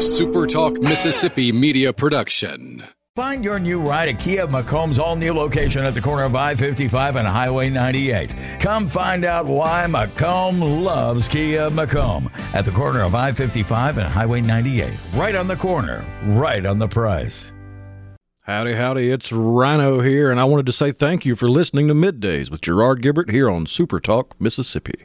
A SuperTalk Mississippi media production. Find your new ride at Kia McComb's all new location at the corner of I 55 and Highway 98. Come find out why McComb loves Kia McComb at the corner of I 55 and Highway 98. Right on the corner, right on the price. Howdy, howdy, it's Rhino here, and I wanted to say thank you for listening to Middays with Gerard Gibert here on Super Talk, Mississippi.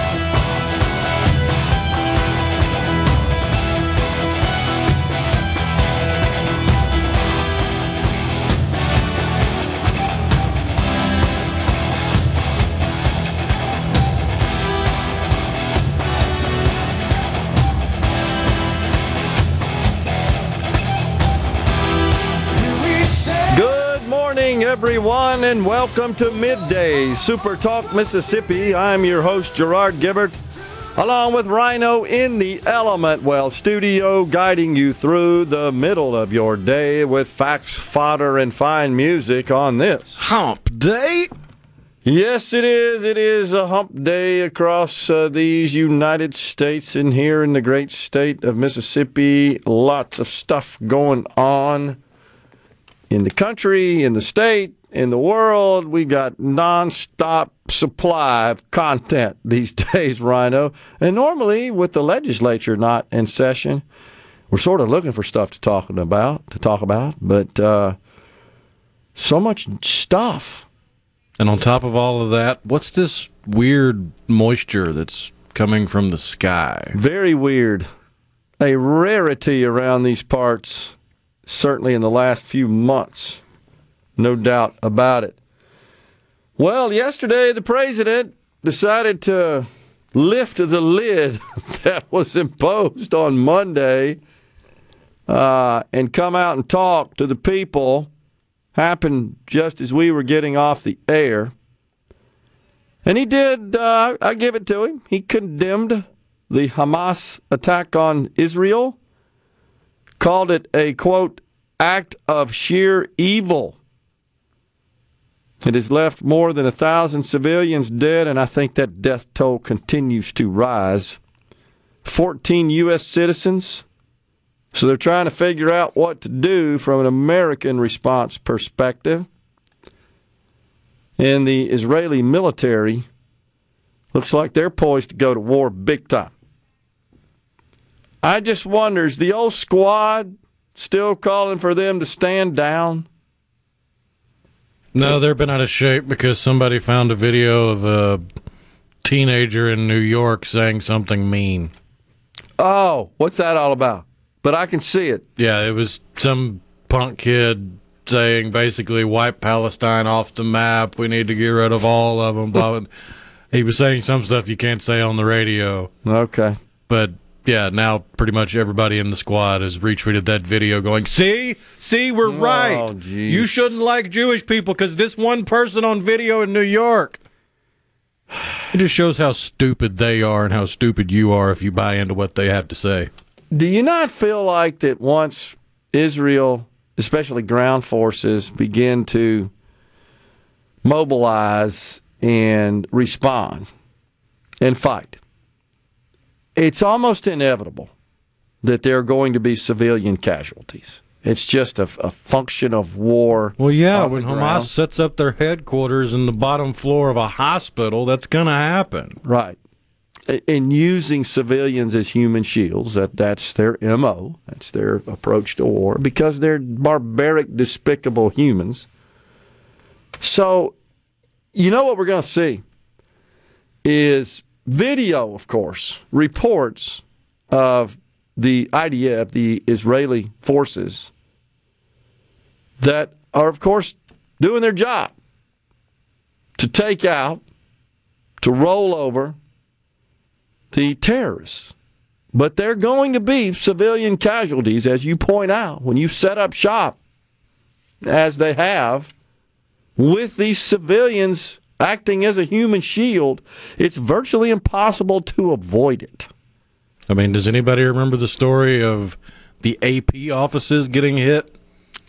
Everyone, and welcome to Midday Super Talk Mississippi. I'm your host, Gerard Gibert, along with Rhino in the Element Wealth studio, guiding you through the middle of your day with facts, fodder, and fine music on this. Hump Day? Yes, it is. It is a hump day across uh, these United States and here in the great state of Mississippi. Lots of stuff going on in the country, in the state, in the world. We got nonstop supply of content these days, Rhino. And normally, with the legislature not in session, we're sort of looking for stuff to talk about. To talk about, but uh, so much stuff. And on top of all of that, what's this weird moisture that's coming from the sky? Very weird. A rarity around these parts, certainly in the last few months. No doubt about it. Well, yesterday the president decided to lift the lid that was imposed on Monday uh, and come out and talk to the people. Happened just as we were getting off the air. And he did, uh, I give it to him. He condemned the Hamas attack on Israel, called it a quote, act of sheer evil. It has left more than a thousand civilians dead, and I think that death toll continues to rise. 14 U.S. citizens. So they're trying to figure out what to do from an American response perspective. And the Israeli military looks like they're poised to go to war big time. I just wonder is the old squad still calling for them to stand down? No, they're been out of shape because somebody found a video of a teenager in New York saying something mean. Oh, what's that all about? But I can see it. Yeah, it was some punk kid saying basically wipe Palestine off the map. We need to get rid of all of them. Blah, blah. He was saying some stuff you can't say on the radio. Okay. But yeah, now pretty much everybody in the squad has retweeted that video going, see, see, we're oh, right. geez. You shouldn't like Jewish people because this one person on video in New York. It just shows how stupid they are and how stupid you are if you buy into what they have to say. Do you not feel like that once Israel, especially ground forces, begin to mobilize and respond and fight, it's almost inevitable that there are going to be civilian casualties. It's just a, a function of war. Well, yeah, when Hamas ground. sets up their headquarters in the bottom floor of a hospital, that's going to happen. Right. And using civilians as human shields, that, that's their MO. That's their approach to war because they're barbaric, despicable humans. So, you know what we're going to see is video, of course, reports of the IDF, the Israeli forces, that are, of course, doing their job to take out, to roll over the terrorists. But there are going to be civilian casualties, as you point out, when you set up shop, as they have, with these civilians acting as a human shield, it's virtually impossible to avoid it. I mean, does anybody remember the story of the AP offices getting hit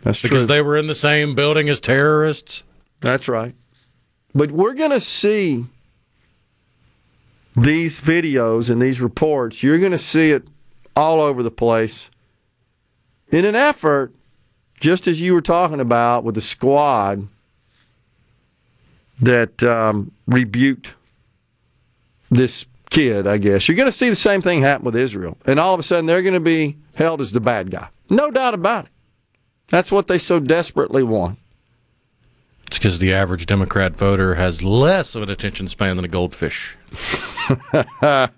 That's because they were in the same building as terrorists? That's right. But we're going to see these videos and these reports. You're going to see it all over the place in an effort, just as you were talking about with the squad that um, rebuked this kid, I guess. You're going to see the same thing happen with Israel. And all of a sudden, they're going to be held as the bad guy. No doubt about it. That's what they so desperately want. It's because the average Democrat voter has less of an attention span than a goldfish.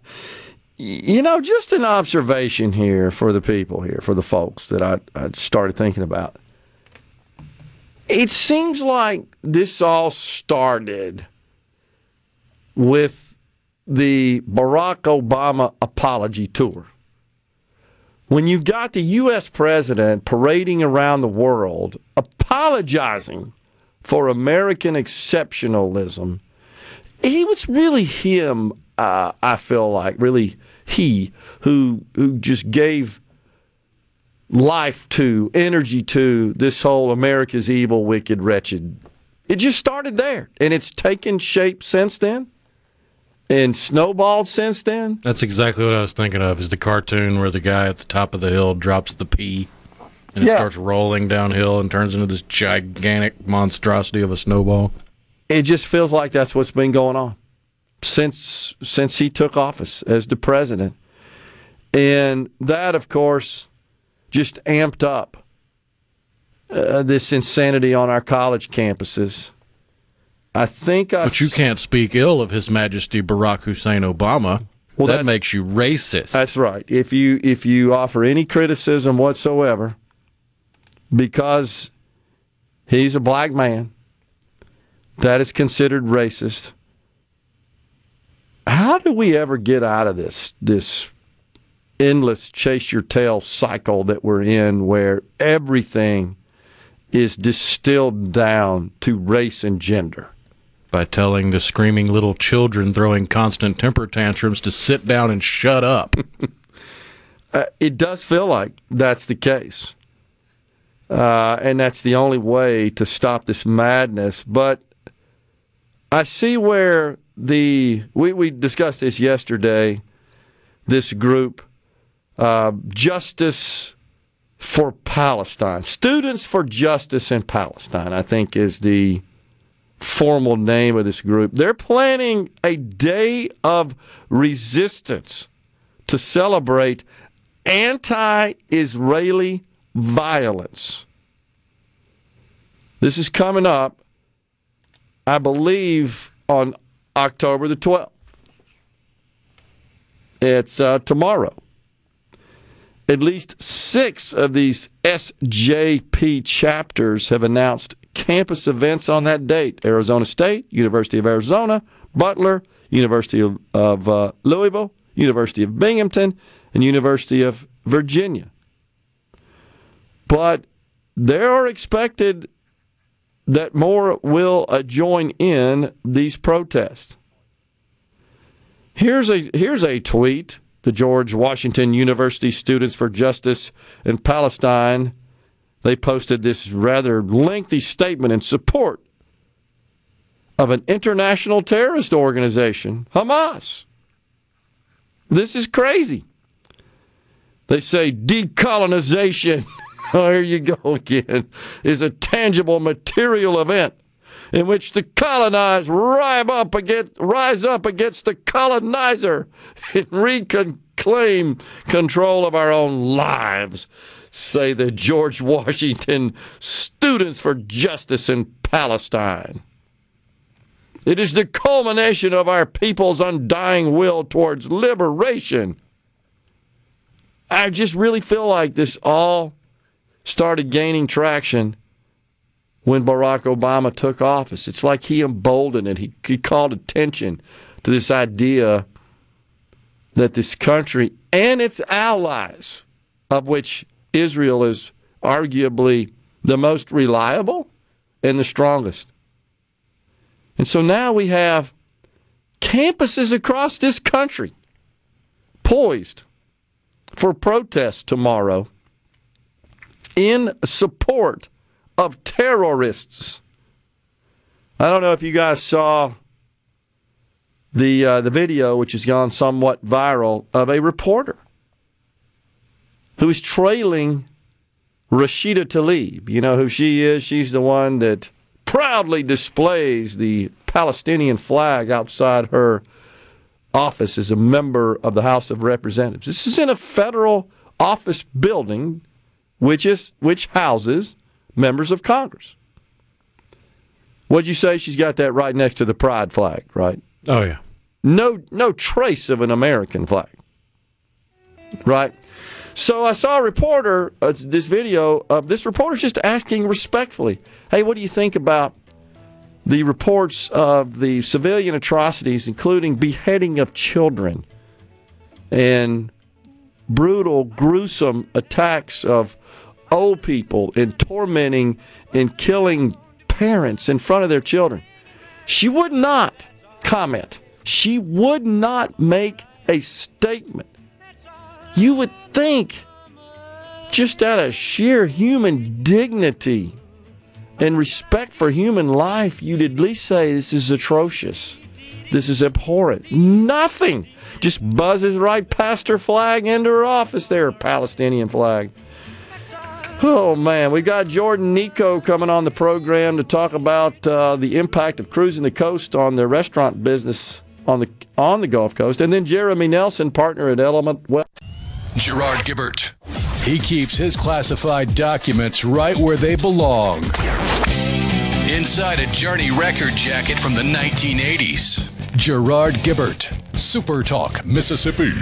you know, just an observation here for the people here, for the folks that I, I started thinking about. It seems like this all started with the Barack Obama apology tour. When you got the U.S. president parading around the world apologizing for American exceptionalism, he was really him, uh, I feel like, really he who who just gave life to, energy to this whole America's evil, wicked, wretched. It just started there, and it's taken shape since then, and snowballed since then. That's exactly what I was thinking of. Is the cartoon where the guy at the top of the hill drops the pea, and it Yeah. starts rolling downhill and turns into this gigantic monstrosity of a snowball. It just feels like that's what's been going on since since he took office as the president, and that, of course, just amped up uh, this insanity on our college campuses. I think I But you can't speak ill of His Majesty Barack Hussein Obama. Well, that, that- makes you racist. That's right. If you if you offer any criticism whatsoever, because he's a black man, that is considered racist. How do we ever get out of this this endless chase your tail cycle that we're in where everything is distilled down to race and gender? by telling the screaming little children throwing constant temper tantrums to sit down and shut up. Uh, it does feel like that's the case. Uh, and that's the only way to stop this madness. But I see where the, we, we discussed this yesterday, this group, uh, Justice for Palestine, Students for Justice in Palestine, I think is the formal name of this group. They're planning a day of resistance to celebrate anti Israeli violence. This is coming up, I believe, on October the 12th. It's uh, tomorrow. At least six of these SJP chapters have announced campus events on that date Arizona State, University of Arizona, Butler, University of, uh, Louisville, University of Binghamton, and University of Virginia. But there are expected that more will uh, join in these protests. Here's a here's a tweet. The George Washington University Students for Justice in Palestine. They posted this rather lengthy statement in support of an international terrorist organization, Hamas. This is crazy. They say decolonization, oh, here you go again, is a tangible material event in which the colonized rise up against, rise up against the colonizer and reclaim control of our own lives, say the George Washington Students for Justice in Palestine. It is the culmination of our people's undying will towards liberation. I just really feel like this all started gaining traction when Barack Obama took office. It's like he emboldened it. He, he called attention to this idea that this country and its allies, of which Israel is arguably the most reliable and the strongest. And so now we have campuses across this country poised for protest tomorrow in support of terrorists. I don't know if you guys saw the uh, the video, which has gone somewhat viral, of a reporter who is trailing Rashida Tlaib. You know who she is? She's the one that proudly displays the Palestinian flag outside her office as a member of the House of Representatives. This is in a federal office building which is which houses members of Congress. What'd you say? She's got that right next to the pride flag, right? Oh yeah. No no trace of an American flag. Right? So I saw a reporter, uh, this video of this reporter just asking respectfully, hey, what do you think about the reports of the civilian atrocities, including beheading of children and brutal, gruesome attacks of old people and tormenting and killing parents in front of their children? She would not comment. She would not make a statement you would think, just out of sheer human dignity and respect for human life, you'd at least say this is atrocious. This is abhorrent. Nothing. Just buzzes right past her flag into her office there, Palestinian flag. Oh man, we got Jordan Nico coming on the program to talk about uh, the impact of cruising the coast on the restaurant business on the on the Gulf Coast, and then Jeremy Nelson, partner at Element Wealth. Gerard Gibert, He keeps his classified documents right where they belong. Inside a Journey record jacket from the 1980s. Gerard Gibert, Super Talk, Mississippi.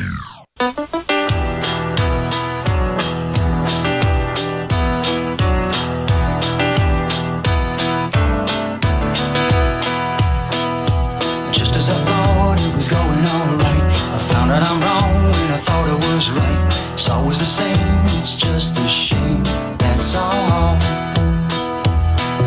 Was right. It's always the same, it's just a shame, that's all.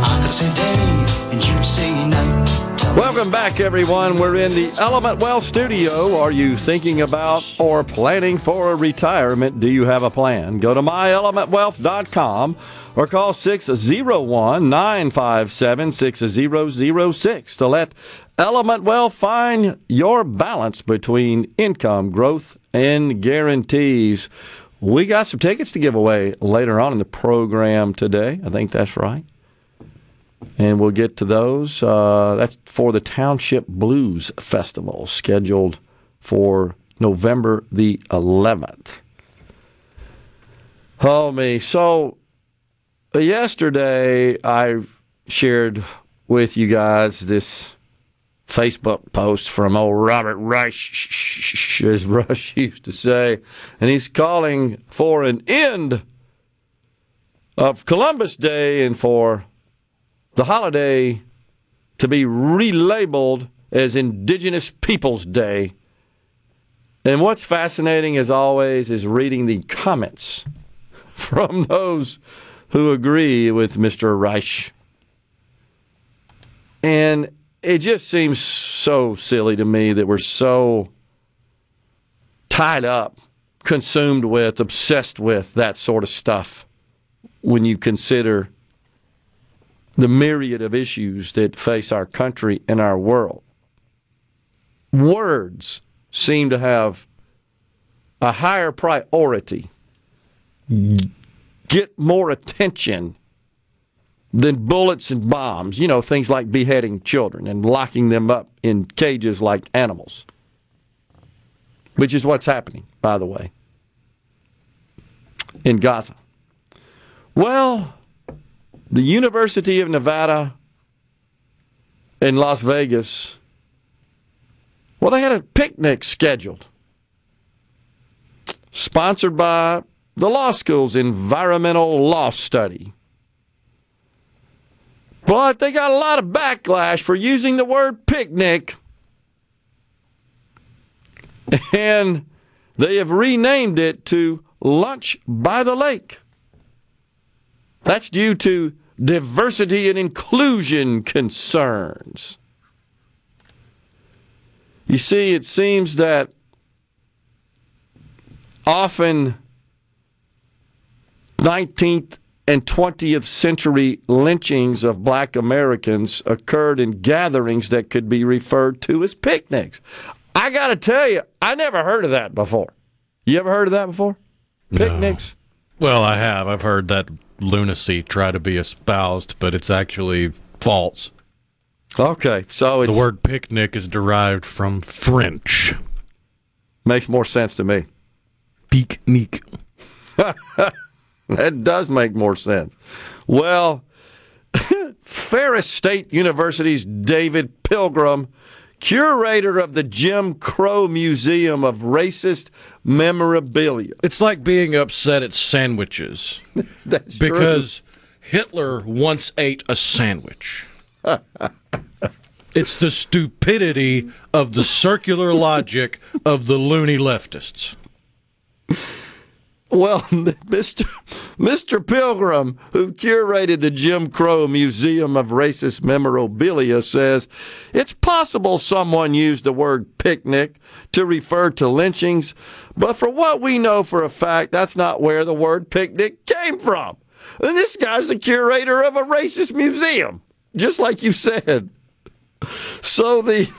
I could say day and you'd say night. Welcome back, everyone. We're in the Element Wealth studio. Are you thinking about or planning for a retirement? Do you have a plan? Go to myelementwealth.com or call 601 957 6006 to let Element Wealth find your balance between income, growth, and guarantees. We got some tickets to give away later on in the program today. I think that's right and we'll get to those. Uh, that's for the Township Blues Festival, scheduled for November the 11th. Oh, me. So, yesterday I shared with you guys this Facebook post from old Robert Reich, as Rush used to say, and he's calling for an end of Columbus Day and for the holiday to be relabeled as Indigenous Peoples Day. And what's fascinating, as always, is reading the comments from those who agree with Mr. Reich. And it just seems so silly to me that we're so tied up, consumed with, obsessed with that sort of stuff when you consider the myriad of issues that face our country and our world. Words seem to have a higher priority, get more attention than bullets and bombs, you know, things like beheading children and locking them up in cages like animals, which is what's happening, by the way, in Gaza. Well, the University of Nevada in Las Vegas, well, they had a picnic scheduled, sponsored by the law school's environmental law study. But they got a lot of backlash for using the word picnic. And they have renamed it to Lunch by the Lake. That's due to diversity and inclusion concerns. You see, it seems that often 19th and 20th century lynchings of black Americans occurred in gatherings that could be referred to as picnics. I got to tell you, I never heard of that before. You ever heard of that before? Picnics? Well, I have. I've heard that lunacy try to be espoused, but it's actually false. Okay, so it's, The word picnic is derived from French. makes more sense to me. Picnic. That does make more sense. Well, Ferris State University's David Pilgrim, curator of the Jim Crow Museum of Racist Memorabilia. It's like being upset at sandwiches That's true. because Hitler once ate a sandwich. it's the stupidity of the circular logic of the loony leftists. Well, Mr. Mr. Pilgrim, who curated the Jim Crow Museum of Racist Memorabilia, says it's possible someone used the word picnic to refer to lynchings, but for what we know for a fact, that's not where the word picnic came from. And this guy's the curator of a racist museum, just like you said. So the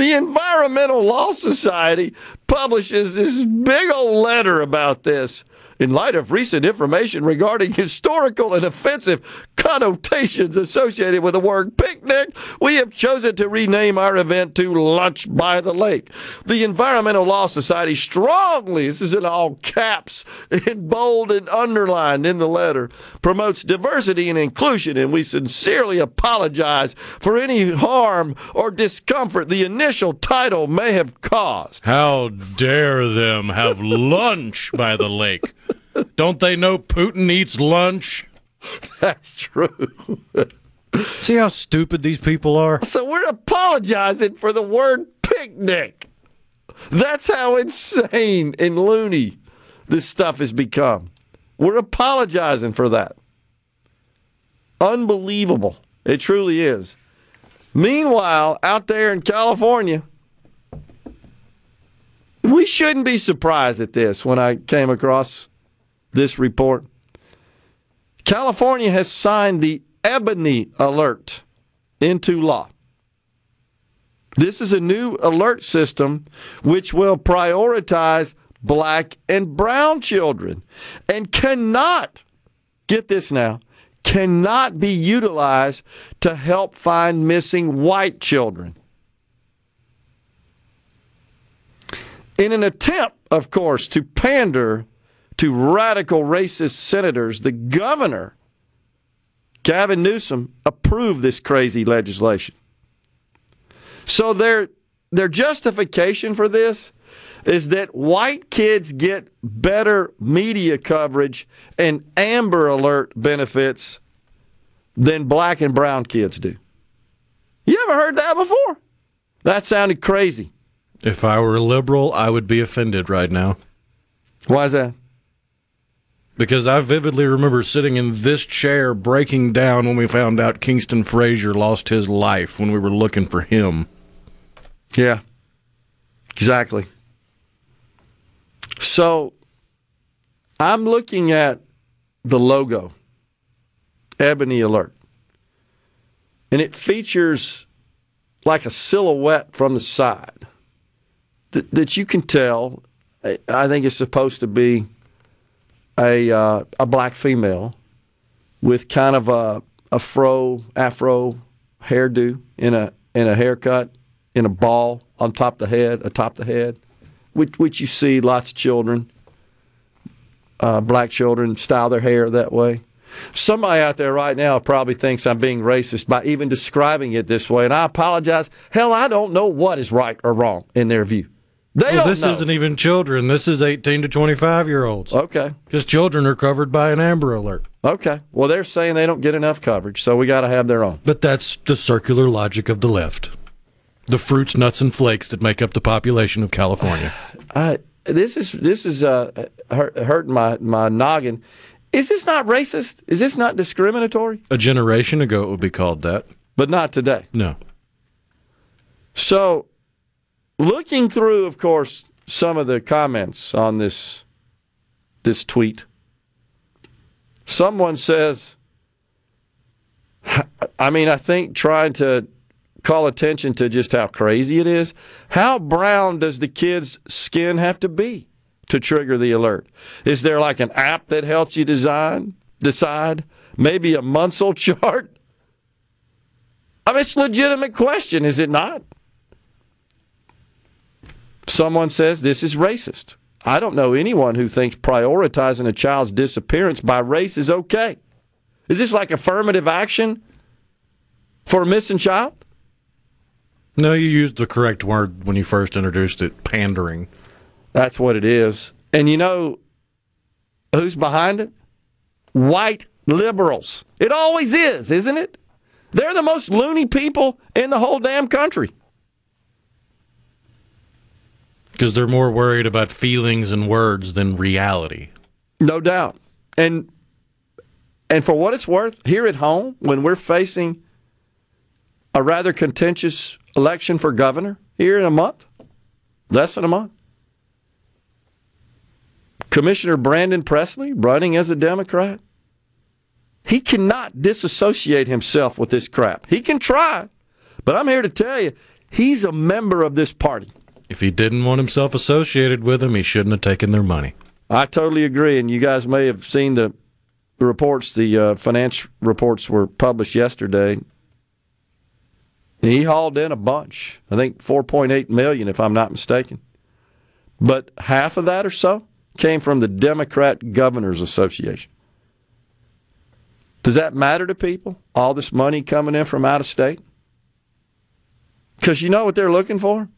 the Environmental Law Society publishes this big old letter about this. In light of recent information regarding historical and offensive connotations associated with the word picnic, we have chosen to rename our event to Lunch by the Lake. The Environmental Law Society strongly, this is in all caps, in bold and underlined in the letter, promotes diversity and inclusion, and we sincerely apologize for any harm or discomfort the initial title may have caused. How dare them have lunch by the lake? Don't they know Putin eats lunch? That's true. See how stupid these people are? So we're apologizing for the word picnic. That's how insane and loony this stuff has become. We're apologizing for that. Unbelievable. It truly is. Meanwhile, out there in California, we shouldn't be surprised at this when I came across this report. California has signed the Ebony Alert into law. This is a new alert system which will prioritize black and brown children and cannot, get this now, cannot be utilized to help find missing white children. In an attempt, of course, to pander to radical racist senators, the governor, Gavin Newsom, approved this crazy legislation. So their their justification for this is that white kids get better media coverage and Amber Alert benefits than black and brown kids do. You ever heard that before? That sounded crazy. If I were a liberal, I would be offended right now. Why is that? Because I vividly remember sitting in this chair breaking down when we found out Kingston Frazier lost his life when we were looking for him. Yeah. Exactly. So I'm looking at the logo, Ebony Alert, and it features like a silhouette from the side that, that you can tell. I I think it's supposed to be a uh, a black female with kind of a a fro afro hairdo in a in a haircut in a ball on top the head atop the head which which you see lots of children uh, black children style their hair that way. Somebody out there right now probably thinks i'm being racist by even describing it this way and i apologize. Hell i don't know what is right or wrong in their view they Well, don't this know. isn't even children. This is 18 to 25 year olds. okay Because children are covered by an Amber Alert. okay well they're saying they don't get enough coverage so we got to have their own But that's the circular logic of the left. The fruits, nuts, and flakes that make up the population of California. I, this is this is uh, hurting my, my noggin. Is this not racist? Is this not discriminatory? A generation ago, it would be called that. But not today. No. So, looking through, of course, some of the comments on this this tweet. Someone says, I mean, I think trying to call attention to just how crazy it is. How brown does the kid's skin have to be to trigger the alert? Is there like an app that helps you design decide? Maybe a Munsell chart? I mean, it's a legitimate question, is it not? Someone says this is racist. I don't know anyone who thinks prioritizing a child's disappearance by race is okay. Is this like affirmative action for a missing child? No, you used the correct word when you first introduced it pandering. That's what it is. And you know who's behind it? White liberals. It always is, isn't it? They're the most loony people in the whole damn country. Because they're more worried about feelings and words than reality. No doubt. And and for what it's worth, here at home, when we're facing a rather contentious election for governor here in a month, less than a month, Commissioner Brandon Presley running as a Democrat, he cannot disassociate himself with this crap. He can try, but I'm here to tell you, he's a member of this party. If he didn't want himself associated with them, he shouldn't have taken their money. I totally agree, and you guys may have seen the reports. The uh, finance reports were published yesterday. He hauled in a bunch. I think 4.8 million, if I'm not mistaken. But half of that or so came from the Democrat Governors Association. Does that matter to people? All this money coming in from out of state? Because you know what they're looking for?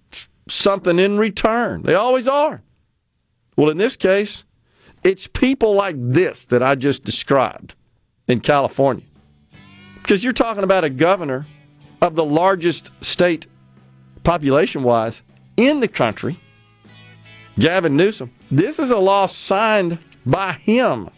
Something in return. They always are. Well, in this case, it's people like this that I just described in California. Because you're talking about a governor of the largest state population wise in the country, Gavin Newsom. This is a law signed by him.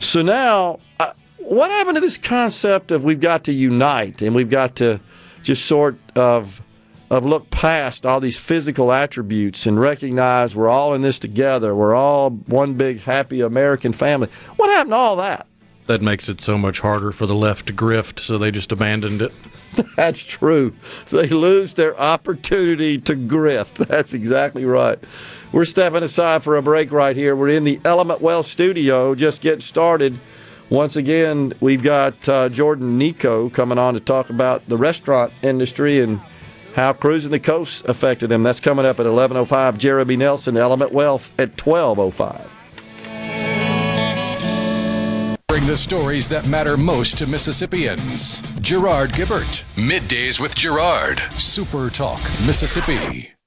So now, uh, what happened to this concept of we've got to unite and we've got to just sort of of look past all these physical attributes and recognize we're all in this together. We're all one big happy American family. What happened to all that? That makes it so much harder for the left to grift, so they just abandoned it. That's true. They lose their opportunity to grift. That's exactly right. We're stepping aside for a break right here. We're in the Element Wealth studio, just getting started. Once again, we've got uh, Jordan Nico coming on to talk about the restaurant industry and how cruising the coast affected them. That's coming up at 11:05. Jeremy Nelson, Element Wealth at 12:05. Bring the stories that matter most to Mississippians. Gerard Gibert, middays with Gerard, Super Talk, Mississippi.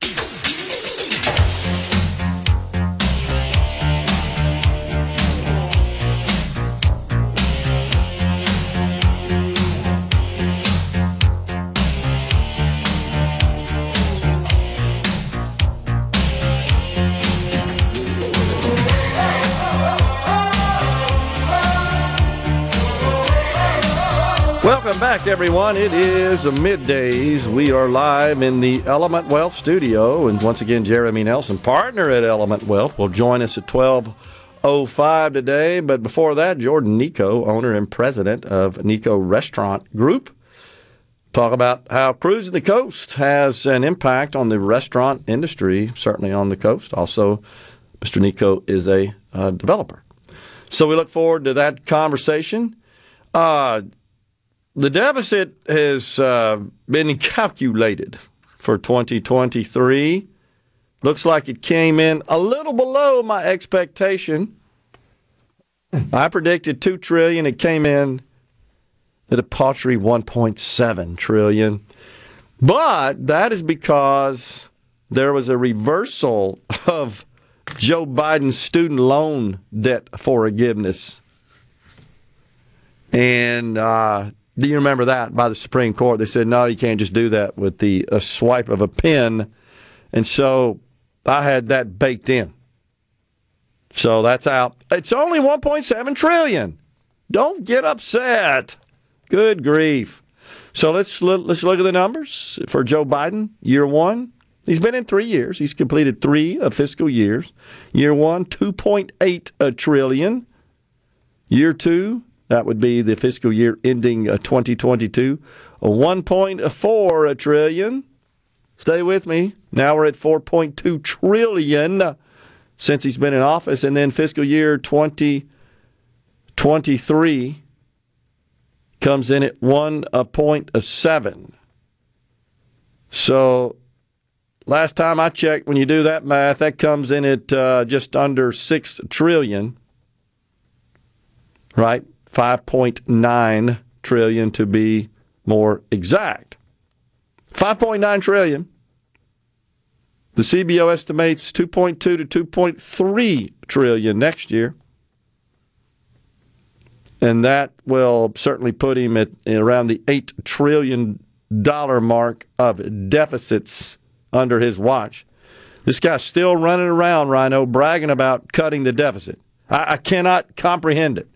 Back, everyone. It is middays. We are live in the Element Wealth studio. And once again, Jeremy Nelson, partner at Element Wealth, will join us at 1205 today. But before that, Jordan Nico, owner and president of Nico Restaurant Group, talk about how cruising the coast has an impact on the restaurant industry, certainly on the coast. Also, Mr. Nico is a uh, developer. So we look forward to that conversation. Uh, the deficit has uh, been calculated for 2023. Looks like it came in a little below my expectation. I predicted 2 trillion, it came in at a paltry 1.7 trillion. But that is because there was a reversal of Joe Biden's student loan debt forgiveness. And uh, do you remember that by the Supreme Court? They said, no, you can't just do that with the a swipe of a pen. And so I had that baked in. So that's out. It's only 1.7 trillion. Don't get upset. Good grief. So let's let's look at the numbers for Joe Biden. Year one, He's been in three years. He's completed three of fiscal years. Year one, 2.8 a trillion. Year two, that would be the fiscal year ending uh, 2022, a 1.4 a trillion. Stay with me. Now we're at 4.2 trillion since he's been in office, and then fiscal year 2023 comes in at 1.7. So last time I checked, when you do that math, that comes in at uh, just under 6 trillion, right? 5.9 trillion to be more exact. 5.9 trillion. The CBO estimates 2.2 to 2.3 trillion next year. And that will certainly put him at around the 8 trillion dollar mark of deficits under his watch. This guy's still running around, Rhino, bragging about cutting the deficit. I, I cannot comprehend it.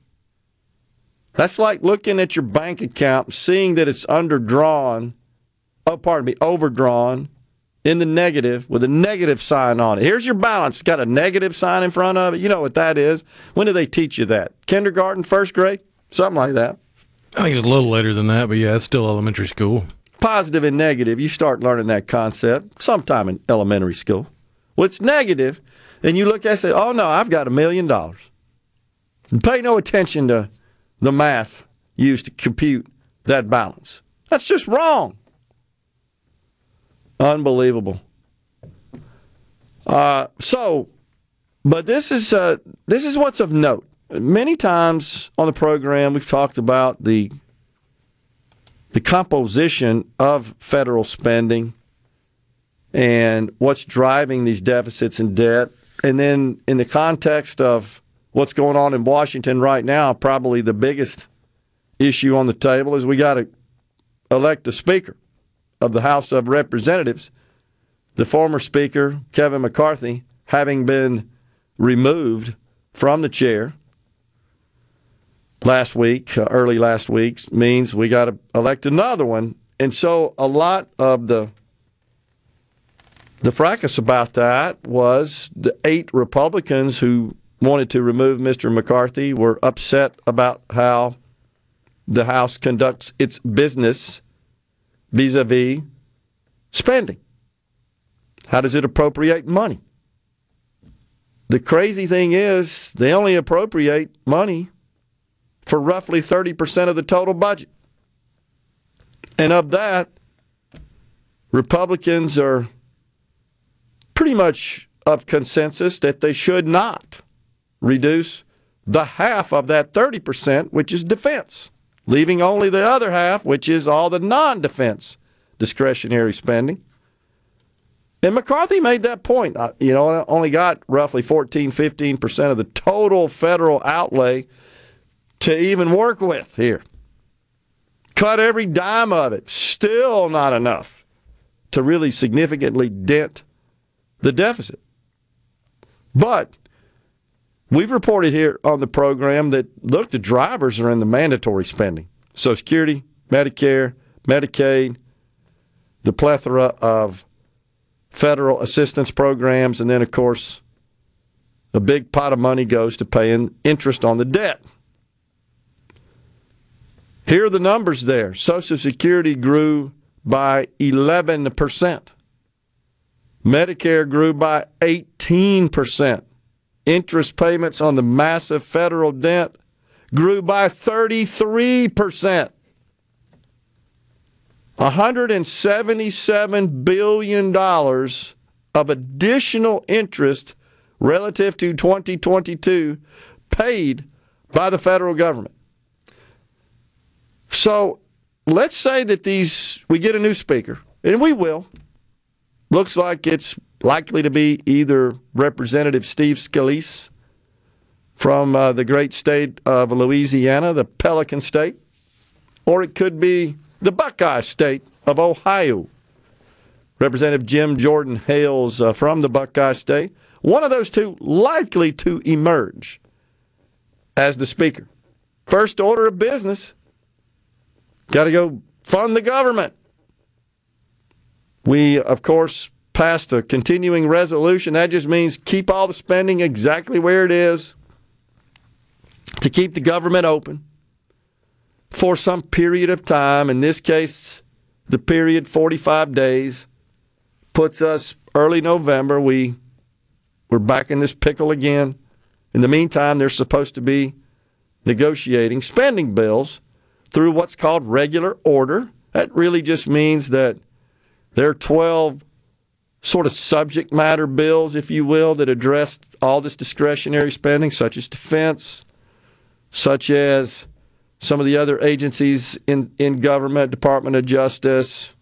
That's like looking at your bank account, seeing that it's underdrawn, oh, pardon me, overdrawn in the negative with a negative sign on it. Here's your balance, It's got a negative sign in front of it. You know what that is. When do they teach you that? Kindergarten, first grade? Something like that. I think it's a little later than that, but yeah, it's still elementary school. Positive and negative, you start learning that concept sometime in elementary school. Well, it's negative, and you look at it and say, oh no, I've got a million dollars. Pay no attention to the math used to compute that balance. That's just wrong. Unbelievable. Uh, so, but this is uh, this is what's of note. Many times on the program, we've talked about the the composition of federal spending and what's driving these deficits and debt, and then in the context of what's going on in Washington right now, probably the biggest issue on the table is we got to elect a speaker of the House of Representatives. The former speaker, Kevin McCarthy, having been removed from the chair last week, uh, early last week, means we got to elect another one. And so a lot of the the fracas about that was the eight Republicans who wanted to remove Mr. McCarthy were upset about how the House conducts its business vis a vis spending. How does it appropriate money? The crazy thing is, they only appropriate money for roughly 30% of the total budget. And of that, Republicans are pretty much of consensus that they should not reduce the half of that 30%, which is defense, leaving only the other half, which is all the non defense discretionary spending. And McCarthy made that point. Uh, you know, only got roughly 14, 15% of the total federal outlay to even work with here. Cut every dime of it. Still not enough to really significantly dent the deficit. But we've reported here on the program that, look, the drivers are in the mandatory spending Social Security, Medicare, Medicaid, the plethora of federal assistance programs, and then, of course, a big pot of money goes to paying interest on the debt. Here are the numbers there. Social Security grew by 11%. Medicare grew by 18%. Interest payments on the massive federal debt grew by 33%. $177 billion of additional interest relative to 2022 paid by the federal government. So let's say that these we get a new speaker, and we will. Looks like it's likely to be either Representative Steve Scalise from uh, the great state of Louisiana, the Pelican State, or it could be the Buckeye State of Ohio. Representative Jim Jordan hails uh, from the Buckeye State. One of those two likely to emerge as the speaker. First order of business got to go fund the government. We, of course, passed a continuing resolution. That just means keep all the spending exactly where it is to keep the government open for some period of time. In this case, the period 45 days puts us early November. We we're back in this pickle again. In the meantime, they're supposed to be negotiating spending bills through what's called regular order. That really just means that there are 12 sort of subject matter bills, if you will, that address all this discretionary spending, such as defense, such as some of the other agencies in, in government, Department of Justice,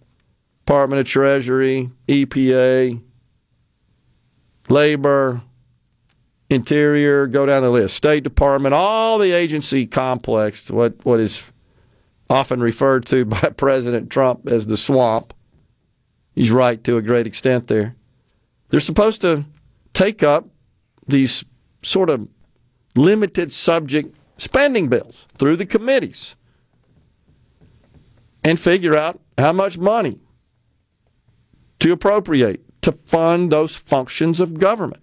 Department of Treasury, EPA, Labor, Interior, go down the list, State Department, all the agency complex, what, what is often referred to by President Trump as the swamp. He's right to a great extent there. They're supposed to take up these sort of limited subject spending bills through the committees and figure out how much money to appropriate to fund those functions of government.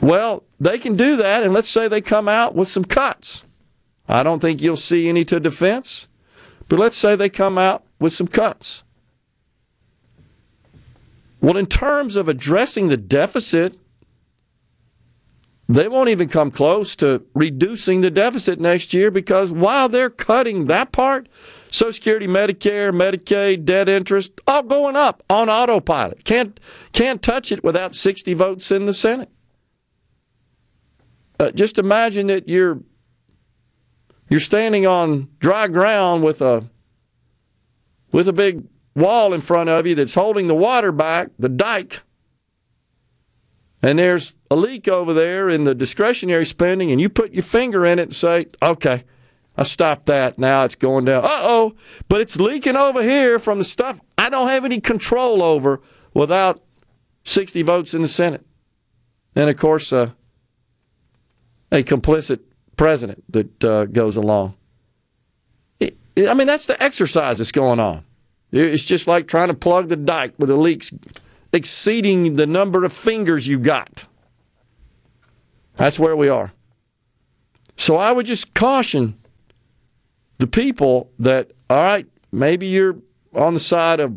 Well, they can do that, and let's say they come out with some cuts. I don't think you'll see any to defense, but let's say they come out with some cuts. Well, in terms of addressing the deficit, they won't even come close to reducing the deficit next year because while they're cutting that part, Social Security, Medicare, Medicaid, debt interest, all going up on autopilot. Can't can't touch it without 60 votes in the Senate. Uh, just imagine that you're you're standing on dry ground with a with a big wall in front of you that's holding the water back, the dike and there's a leak over there in the discretionary spending, and you put your finger in it and say, okay, I stopped that. Now it's going down. Uh oh, but it's leaking over here from the stuff I don't have any control over without 60 votes in the Senate. And of course, uh, a complicit president that uh, goes along. It, it, I mean, that's the exercise that's going on. It's just like trying to plug the dike with the leaks exceeding the number of fingers you got. That's where we are. So I would just caution the people that, all right, maybe you're on the side of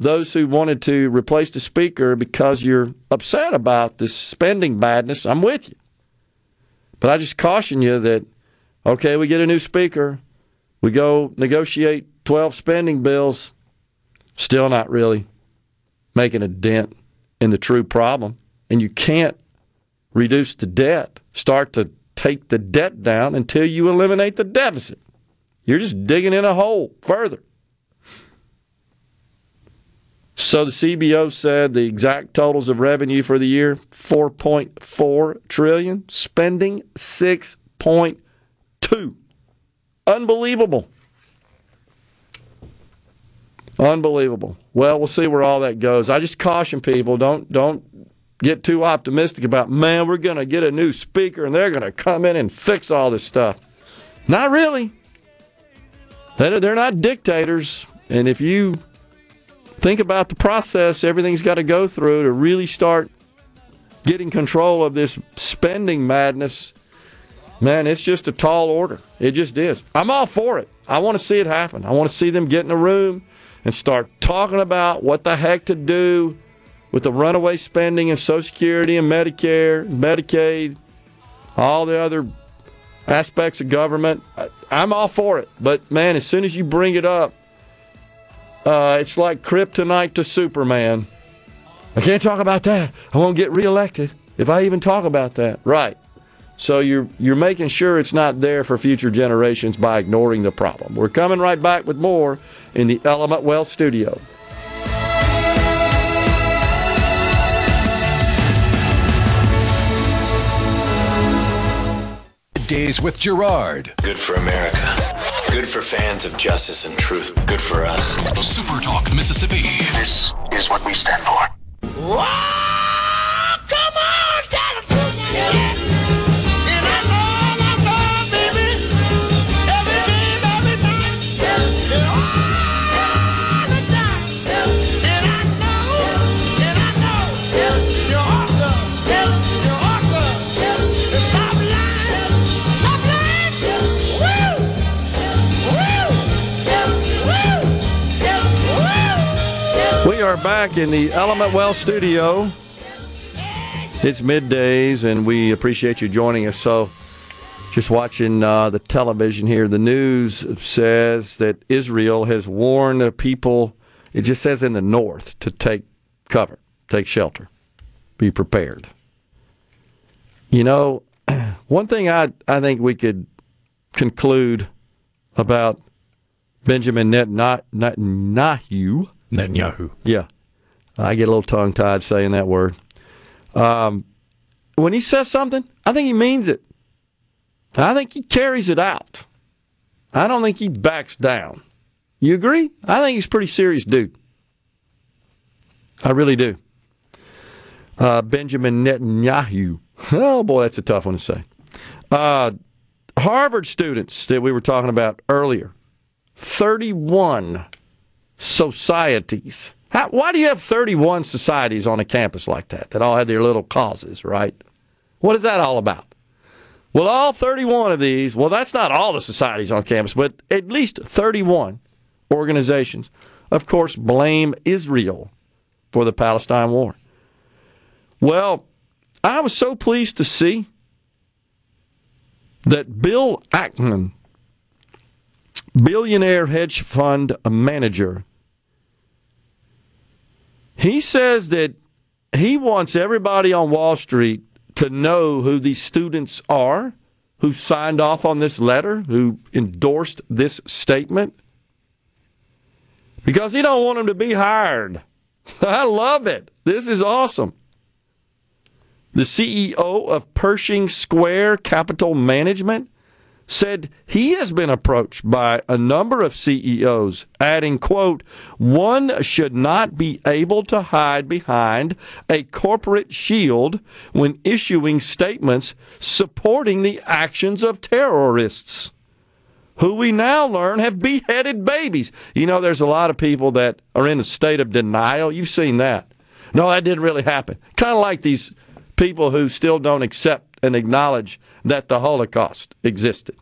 those who wanted to replace the speaker because you're upset about this spending badness. I'm with you. But I just caution you that, okay, we get a new speaker, we go negotiate 12 spending bills, still not really making a dent in the true problem. And you can't reduce the debt, start to take the debt down until you eliminate the deficit. You're just digging in a hole further. So the CBO said the exact totals of revenue for the year 4.4 trillion, spending 6.2. Unbelievable. Unbelievable. Well, we'll see where all that goes. I just caution people don't don't get too optimistic about man, we're going to get a new speaker and they're going to come in and fix all this stuff. Not really. They're not dictators, and if you think about the process everything's got to go through to really start getting control of this spending madness, man, it's just a tall order. It just is. I'm all for it. I want to see it happen. I want to see them get in a room and start talking about what the heck to do with the runaway spending and Social Security and Medicare, Medicaid, all the other aspects of government. I'm all for it. But man, as soon as you bring it up, uh, it's like kryptonite to Superman. I can't talk about that. I won't get reelected if I even talk about that. Right. So you're you're making sure it's not there for future generations by ignoring the problem. We're coming right back with more in the Element Wealth studio. Days with Gerard. Good for America. Good for fans of justice and truth. Good for us. Super Talk Mississippi. This is what we stand for. Back in the Element Wealth studio. It's middays, and we appreciate you joining us. So, just watching uh, the television here, the news says that Israel has warned the people, it just says in the north, to take cover, take shelter, be prepared. You know, one thing I, I think we could conclude about Benjamin Netanyahu, Netanyahu. yeah, I get a little tongue tied saying that word. Um, when he says something, I think he means it. I think he carries it out. I don't think he backs down. You agree? I think he's a pretty serious dude. I really do. Uh, Benjamin Netanyahu. Oh boy, that's a tough one to say. Uh, Harvard students that we were talking about earlier. 31 societies. How, why do you have 31 societies on a campus like that that all have their little causes, right? What is that all about? Well, all 31 of these, well, that's not all the societies on campus, but at least 31 organizations, of course, blame Israel for the Palestine war. Well, I was so pleased to see that Bill Ackman, billionaire hedge fund manager, he says that he wants everybody on Wall Street to know who these students are who signed off on this letter, who endorsed this statement, because he don't want them to be hired. I love it. This is awesome. The CEO of Pershing Square Capital Management said he has been approached by a number of CEOs, adding, quote, one should not be able to hide behind a corporate shield when issuing statements supporting the actions of terrorists. Who we now learn have beheaded babies. You know, there's a lot of people that are in a state of denial. You've seen that. No, that didn't really happen. Kind of like these people who still don't accept and acknowledge that the Holocaust existed.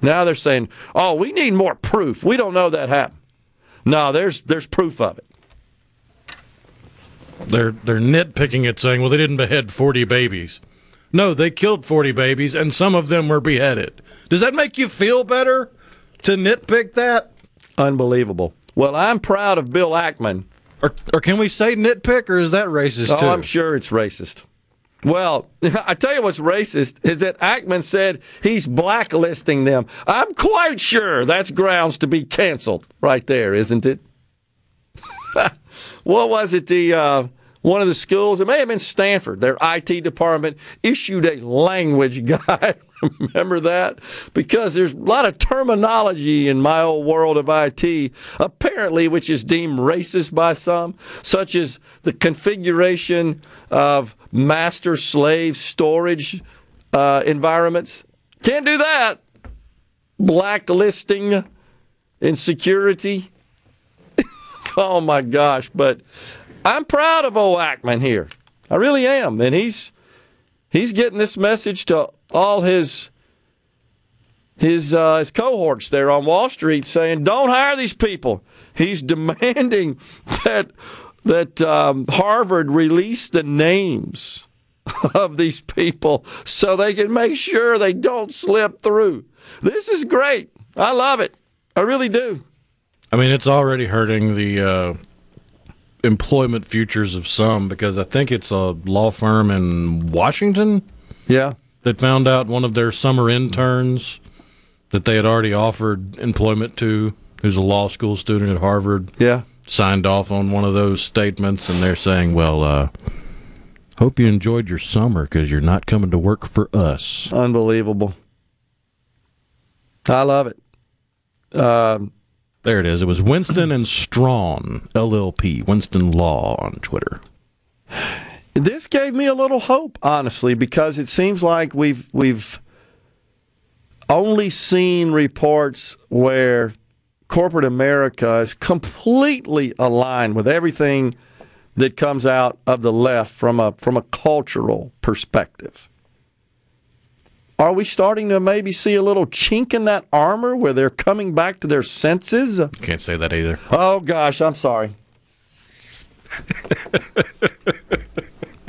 Now they're saying, "Oh, we need more proof. We don't know that happened." No, there's there's proof of it. They're they're nitpicking it, saying, "Well, they didn't behead forty babies." No, they killed forty babies, and some of them were beheaded. Does that make you feel better to nitpick that? Unbelievable. Well, I'm proud of Bill Ackman. Or, or can we say nitpick, or is that racist Oh, too? I'm sure it's racist. Well, I tell you what's racist is that Ackman said he's blacklisting them. I'm quite sure that's grounds to be canceled right there, isn't it? what was it? The uh, one of the schools, it may have been Stanford, their IT department issued a language guide. Remember that? Because there's a lot of terminology in my old world of IT, apparently, which is deemed racist by some, such as the configuration of master slave storage uh, environments. Can't do that. Blacklisting insecurity. oh my gosh. But I'm proud of old Ackman here. I really am. And he's he's getting this message to all his his uh, his cohorts there on Wall Street saying, "Don't hire these people." He's demanding that that um, Harvard release the names of these people so they can make sure they don't slip through. This is great. I love it. I really do. I mean, it's already hurting the uh, employment futures of some because I think it's a law firm in Washington Yeah. That found out one of their summer interns that they had already offered employment to, who's a law school student at Harvard, Yeah. signed off on one of those statements, and they're saying, "Well, uh, hope you enjoyed your summer because you're not coming to work for us." Unbelievable. I love it. Um, There it is. It was Winston and Strawn LLP, Winston Law on Twitter. This gave me a little hope, honestly, because it seems like we've we've only seen reports where corporate America is completely aligned with everything that comes out of the left from a from a cultural perspective. Are we starting to maybe see a little chink in that armor where they're coming back to their senses? Can't say that either. Oh gosh, I'm sorry.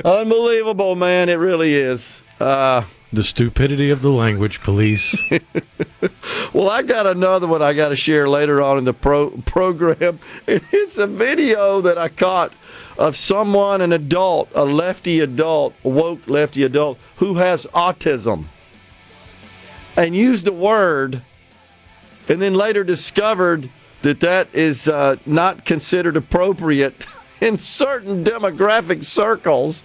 Unbelievable, man. It really is. Uh, The stupidity of the language police. well, I got another one I got to share later on in the pro- program. It's a video that I caught of someone, an adult, a lefty adult, woke lefty adult, who has autism and used the word and then later discovered that that is uh, not considered appropriate in certain demographic circles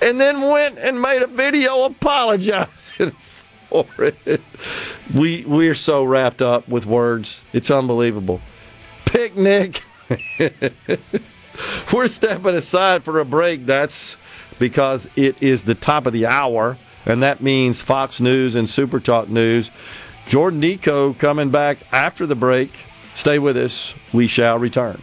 and then went and made a video apologizing for it. We we're so wrapped up with words. It's unbelievable. Picnic. we're stepping aside for a break. That's because it is the top of the hour, and that means Fox News and Super Talk News. Jordan Nico coming back after the break. Stay with us. We shall return.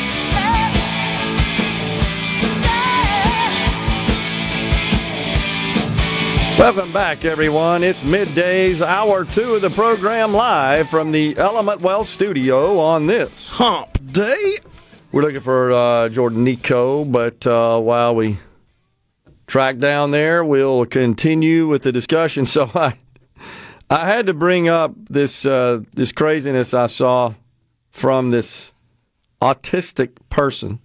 Welcome back, everyone. It's middays, hour two of the program, live from the Element Wealth studio on this hump day. We're looking for uh, Jordan Nico, but uh, while we track down there, we'll continue with the discussion. So I, I had to bring up this uh, this craziness I saw from this autistic person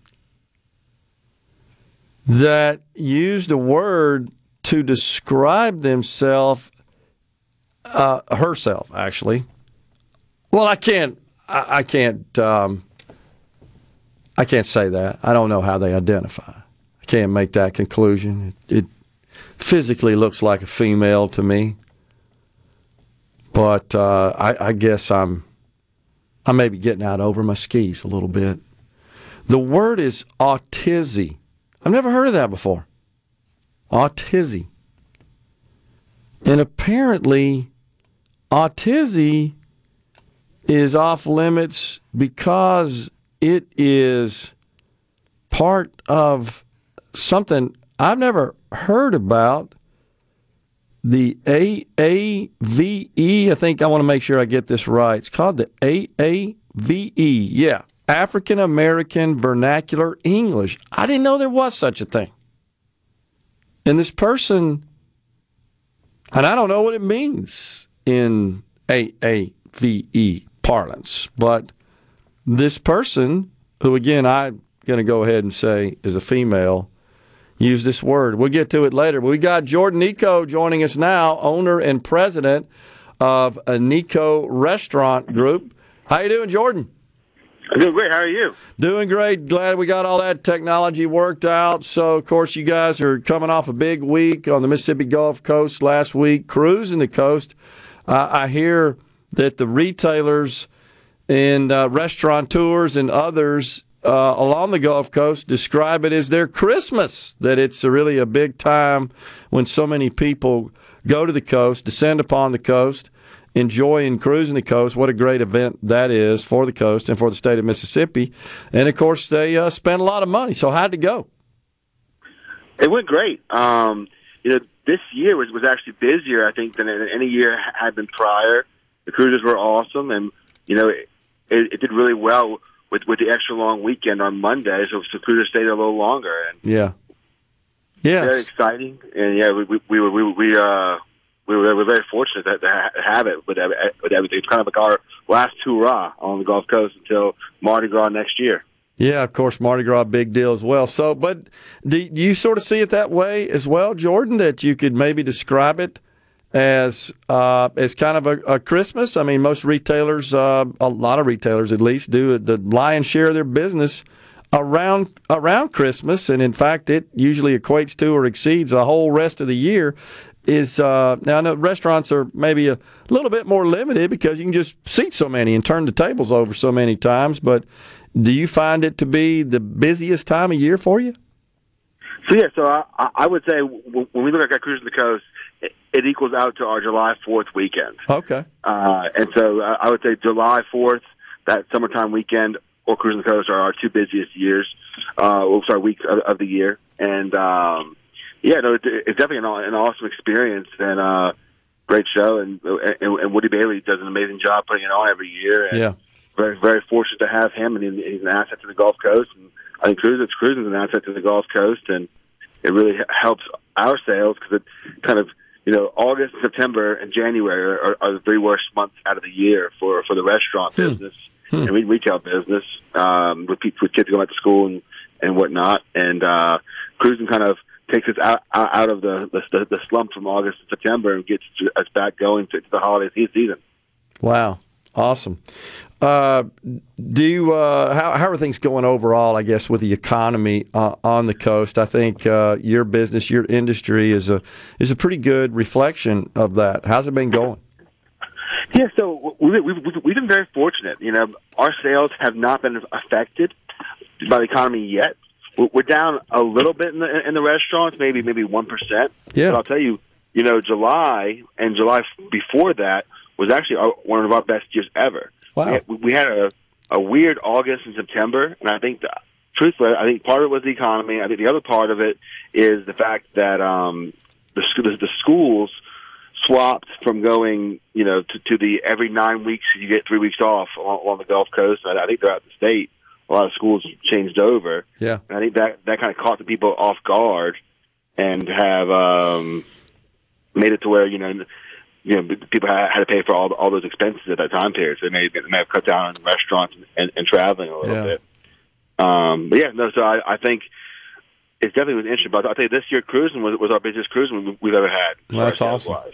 that used a word to describe themselves, uh, herself actually. Well, I can't, I, I can't, um, I can't say that. I don't know how they identify. I can't make that conclusion. It, it physically looks like a female to me, but uh, I, I guess I'm, I may be getting out over my skis a little bit. The word is autism. I've never heard of that before autism. And apparently, autism is off limits because it is part of something I've never heard about. The AAVE, I think I want to make sure I get this right. It's called the AAVE. Yeah, African American Vernacular English. I didn't know there was such a thing. And this person, and I don't know what it means in AAVE parlance, but this person, who again I'm going to go ahead and say is a female, used this word. We'll get to it later. We got Jordan Nico joining us now, owner and president of a Nico Restaurant Group. How you doing, Jordan? I'm doing great. How are you? Doing great. Glad we got all that technology worked out. So, of course, you guys are coming off a big week on the Mississippi Gulf Coast last week, cruising the coast. Uh, I hear that the retailers and uh, restaurateurs and others uh, along the Gulf Coast describe it as their Christmas, that it's really a big time when so many people go to the coast, descend upon the coast enjoying cruising the coast. What a great event that is for the coast and for the state of Mississippi. And of course, they uh, spent a lot of money. So how'd it go? It went great. Um, you know, this year was was actually busier, I think, than any year had been prior. The cruises were awesome, and you know, it, it, it did really well with with the extra long weekend on Monday. So, so cruisers stayed a little longer, and yeah, yeah, very exciting. And yeah, we we we were we, we uh we were, we were very fortunate to, have it with, with everything. It's kind of like our last hurrah on the Gulf Coast until Mardi Gras next year. Yeah, of course, Mardi Gras, big deal as well. So, but do you sort of see it that way as well, Jordan? That you could maybe describe it as uh, as kind of a, a, Christmas. I mean, most retailers, uh, a lot of retailers at least, do the lion's share of their business around around Christmas, and in fact, it usually equates to or exceeds the whole rest of the year is uh, now I know restaurants are maybe a little bit more limited because you can just seat so many and turn the tables over so many times. But do you find it to be the busiest time of year for you? So yeah, so I, I would say when we look at cruising the coast, it, it equals out to our July Fourth weekend. Okay. Uh, and so I I would say July 4th, that summertime weekend, or Cruising the Coast are our two busiest years, uh, well, sorry, weeks of, of the year. And, um, yeah, no, it's definitely an, an awesome experience and, uh, great show. And, and, and Woody Bailey does an amazing job putting it on every year. And Yeah. very, very fortunate to have him. And he's an asset to the Gulf Coast. And I think Cruising, Cruising is an asset to the Gulf Coast. And it really helps our sales because it kind of you know August, September, and January are, are the three worst months out of the year for for the restaurant business and retail business um, with people with kids going back to school and and whatnot. And uh, cruising kind of takes us out out of the the, the slump from August to September and gets us back going to, to the holiday season. Wow. Awesome. Uh, do you, uh, how, how are things going overall, I guess, with the economy uh, on the coast? I think uh, your business, your industry is a, is a pretty good reflection of that. How's it been going? Yeah, so we've, we've, we've we've been very fortunate. You know, our sales have not been affected by the economy yet. We're down a little bit in the in the restaurants, maybe maybe one percent. Yeah. But I'll tell you, you know, July and July before that was actually our, one of our best years ever. Wow. We had, we had a a weird August and September, and I think the, truthfully, I think part of it was the economy. I think the other part of it is the fact that um, the the, the schools swapped from going, you know, to, to the every nine weeks you get three weeks off on, on the Gulf Coast. I, I think throughout the state, a lot of schools changed over. Yeah. And I think that that kind of caught the people off guard and have um, made it to where you know, you know, people had, to pay for all all those expenses at that time period. So they may, they may have cut down on restaurants and, and traveling a little Yeah. bit. Um, but yeah, no. So I, I think it definitely was interesting. But I'll tell you, this year cruising was, was our busiest cruising we've, ever had. Well, that's awesome. wise.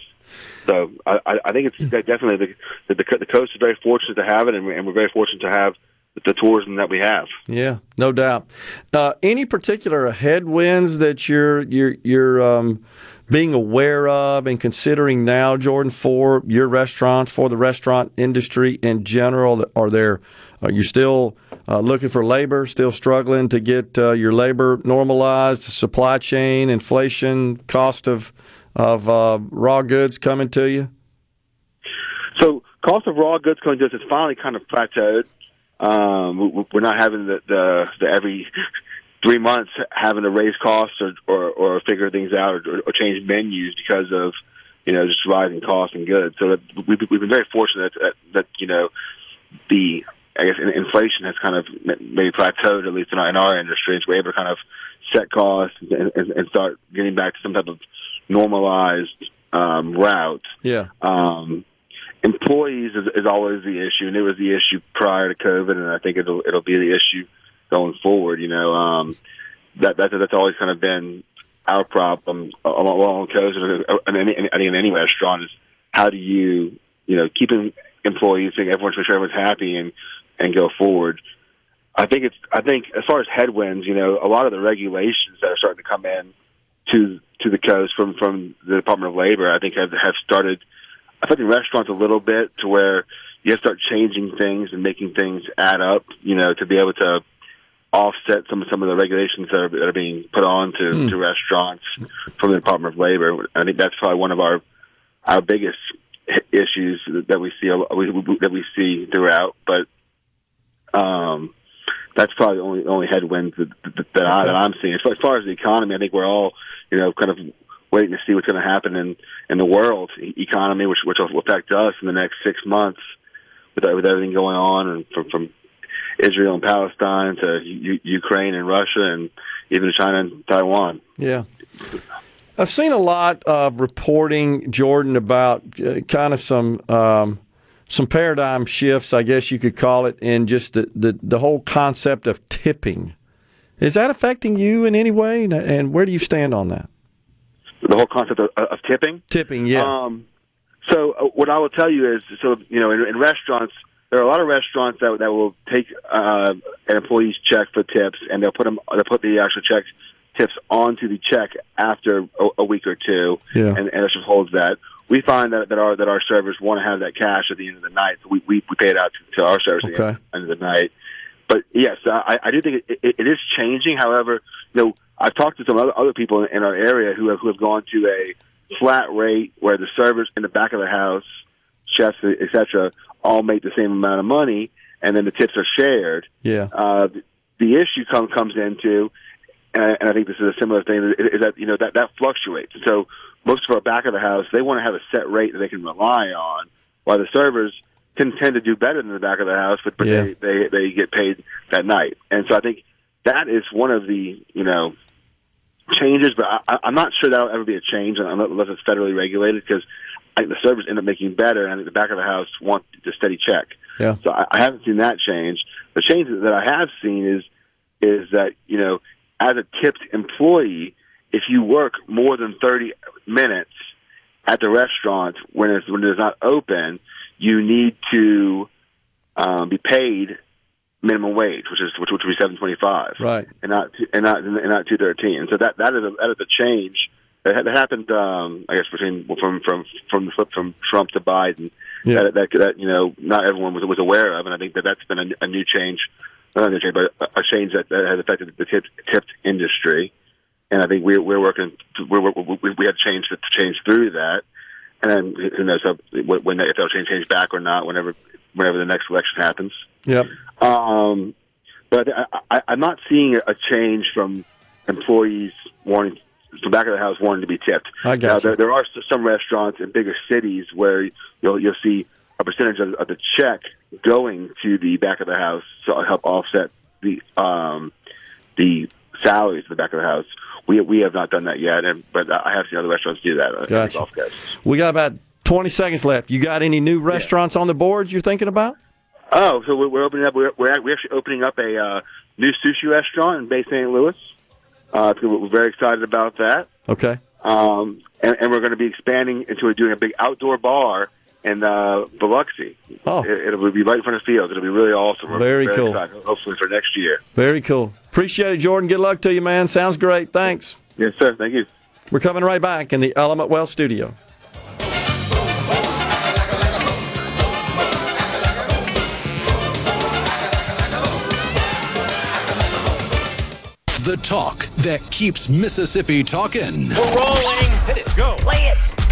So I, I I think it's definitely the, the the the coast is very fortunate to have it, and and we're very fortunate to have the tourism that we have. Yeah, no doubt. Uh, any particular headwinds that you're you're you're um, being aware of and considering now, Jordan, for your restaurants, for the restaurant industry in general? Are there are you still uh, looking for labor? Still struggling to get uh, your labor normalized? Supply chain, inflation, cost of of uh, raw goods coming to you? So cost of raw goods coming to us has finally kind of plateaued. Um, we- we're not having the, the, the every three months having to raise costs or, or, or figure things out or, or change menus because of you know just rising costs and goods. So that we've, we've been very fortunate that, that you know the I guess in- inflation has kind of maybe plateaued at least in our, in our industry. And we're able to kind of set costs and, and, and start getting back to some type of normalized um, route. Yeah. Um, employees is, is always the issue, and it was the issue prior to COVID, and I think it'll it'll be the issue going forward. You know, um, that that that's always kind of been our problem along, along coast, and, and any, I think in any restaurant is how do you you know keeping employees, think everyone's make sure everyone's happy and and go forward. I think it's I think as far as headwinds, you know, a lot of the regulations that are starting to come in to to the coast from from the Department of Labor, I think have have started affecting restaurants a little bit to where you have to start changing things and making things add up, you know, to be able to offset some of some of the regulations that are, that are being put on to, to restaurants from the Department of Labor. I think that's probably one of our our biggest issues that we see a lo- we, we- that we see throughout. But um, that's probably the only only headwinds that, that, that, I, that I'm seeing. As far, as far as the economy, I think we're all you know kind of waiting to see what's going to happen in in the world economy, which which will affect us in the next six months with with everything going on and from from Israel and Palestine to U- Ukraine and Russia and even China and Taiwan. Yeah. I've seen a lot of reporting, Jordan, about uh, kind of some um, some paradigm shifts, I guess you could call it, in just the, the, the whole concept of tipping. Is that affecting you in any way? And where do you stand on that? The whole concept of, of tipping. Tipping, yeah. Um, so uh, what I will tell you is, so you know, in, in restaurants, there are a lot of restaurants that that will take uh, an employee's check for tips, and they'll put them, they'll put the actual check tips onto the check after a, a week or two, Yeah. and, and it just holds that. We find that, that our that our servers want to have that cash at the end of the night, so we we, we pay it out to, to our servers at the end of the night. But yes, I, I do think it, it, it is changing. However, you know, I've talked to some other, other people in our area who have who have gone to a flat rate where the servers in the back of the house, chefs, etc., all make the same amount of money, and then the tips are shared. Yeah. Uh, the issue come, comes into, and, and I think this is a similar thing, is that you know that that fluctuates. So most of our back of the house, they want to have a set rate that they can rely on, while the servers can tend to do better than the back of the house, but, but Yeah. they, they they get paid that night. And so I think that is one of the you know changes, but I, I'm not sure that'll ever be a change unless it's federally regulated because I think the servers end up making better, and I think the back of the house want the steady check. Yeah. So I, I haven't seen that change. The change that I have seen is is that you know, as a tipped employee, if you work more than 30 minutes at the restaurant when it's when it's not open, you need to um, be paid minimum wage, which is which would be 7.25 Right. and not and not and not two thirteen. So that that is a that is a change that, that happened. Um, I guess between from from from the flip from Trump to Biden. Yeah. That, that that you know not everyone was was aware of, and I think that that's been a, a new change, not a new change, but a, change that, that has affected the tipped, tipped industry. And I think we're we're working. We're, we we we had to change to change through that, and then who knows how, when if they'll change change back or not. Whenever whenever the next election happens. Yep. Um, but I, I, I'm not seeing a change from employees wanting the back of the house wanting to be tipped. I got now, there, there are some restaurants in bigger cities where you'll you'll see a percentage of, of the check going to the back of the house to help offset the um, the salaries in the back of the house. We we have not done that yet, and but I have seen other restaurants do that. uh, Gotcha. We got about 20 seconds left. You got any new restaurants on the boards you're thinking about? Oh, so we're, we're opening up. We're, we're we're actually opening up a uh, new sushi restaurant in Bay St. Louis. Uh, so we're very excited about that. Okay. Um, and, and we're going to be expanding into doing a big outdoor bar in uh, Biloxi. Oh. It, it'll be right in front of fields. It'll be really awesome. We're Very cool. Excited, hopefully for next year. Very cool. Appreciate it, Jordan. Good luck to you, man. Sounds great. Thanks. Yes, sir. Thank you. We're coming right back in the Element Wealth studio. The talk that keeps Mississippi talking. We're rolling. Hit it. Go. Play it.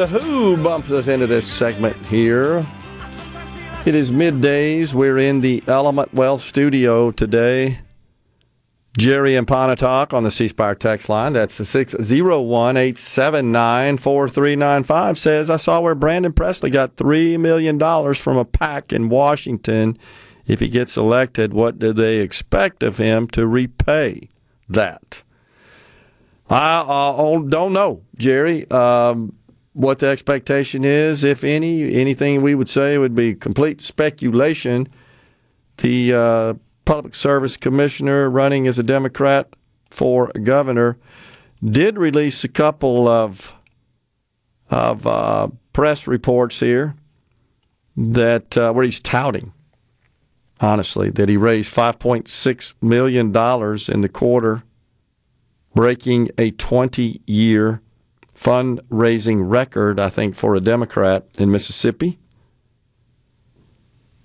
The Who bumps us into this segment here. It is middays. We're in the Element Wealth studio today. Jerry and Pontotoc on the C Spire text line. That's the 601 879 4395 says, I saw where Brandon Presley got $3 million from a PAC in Washington. If he gets elected, what do they expect of him to repay that? I uh, don't know, Jerry, um, what the expectation is, if any. Anything we would say would be complete speculation. The uh, Public Service Commissioner running as a Democrat for governor did release a couple of of uh, press reports here that uh, where he's touting, honestly, that he raised 5.6 million dollars in the quarter breaking a 20 year fundraising record, I think, for a Democrat in Mississippi.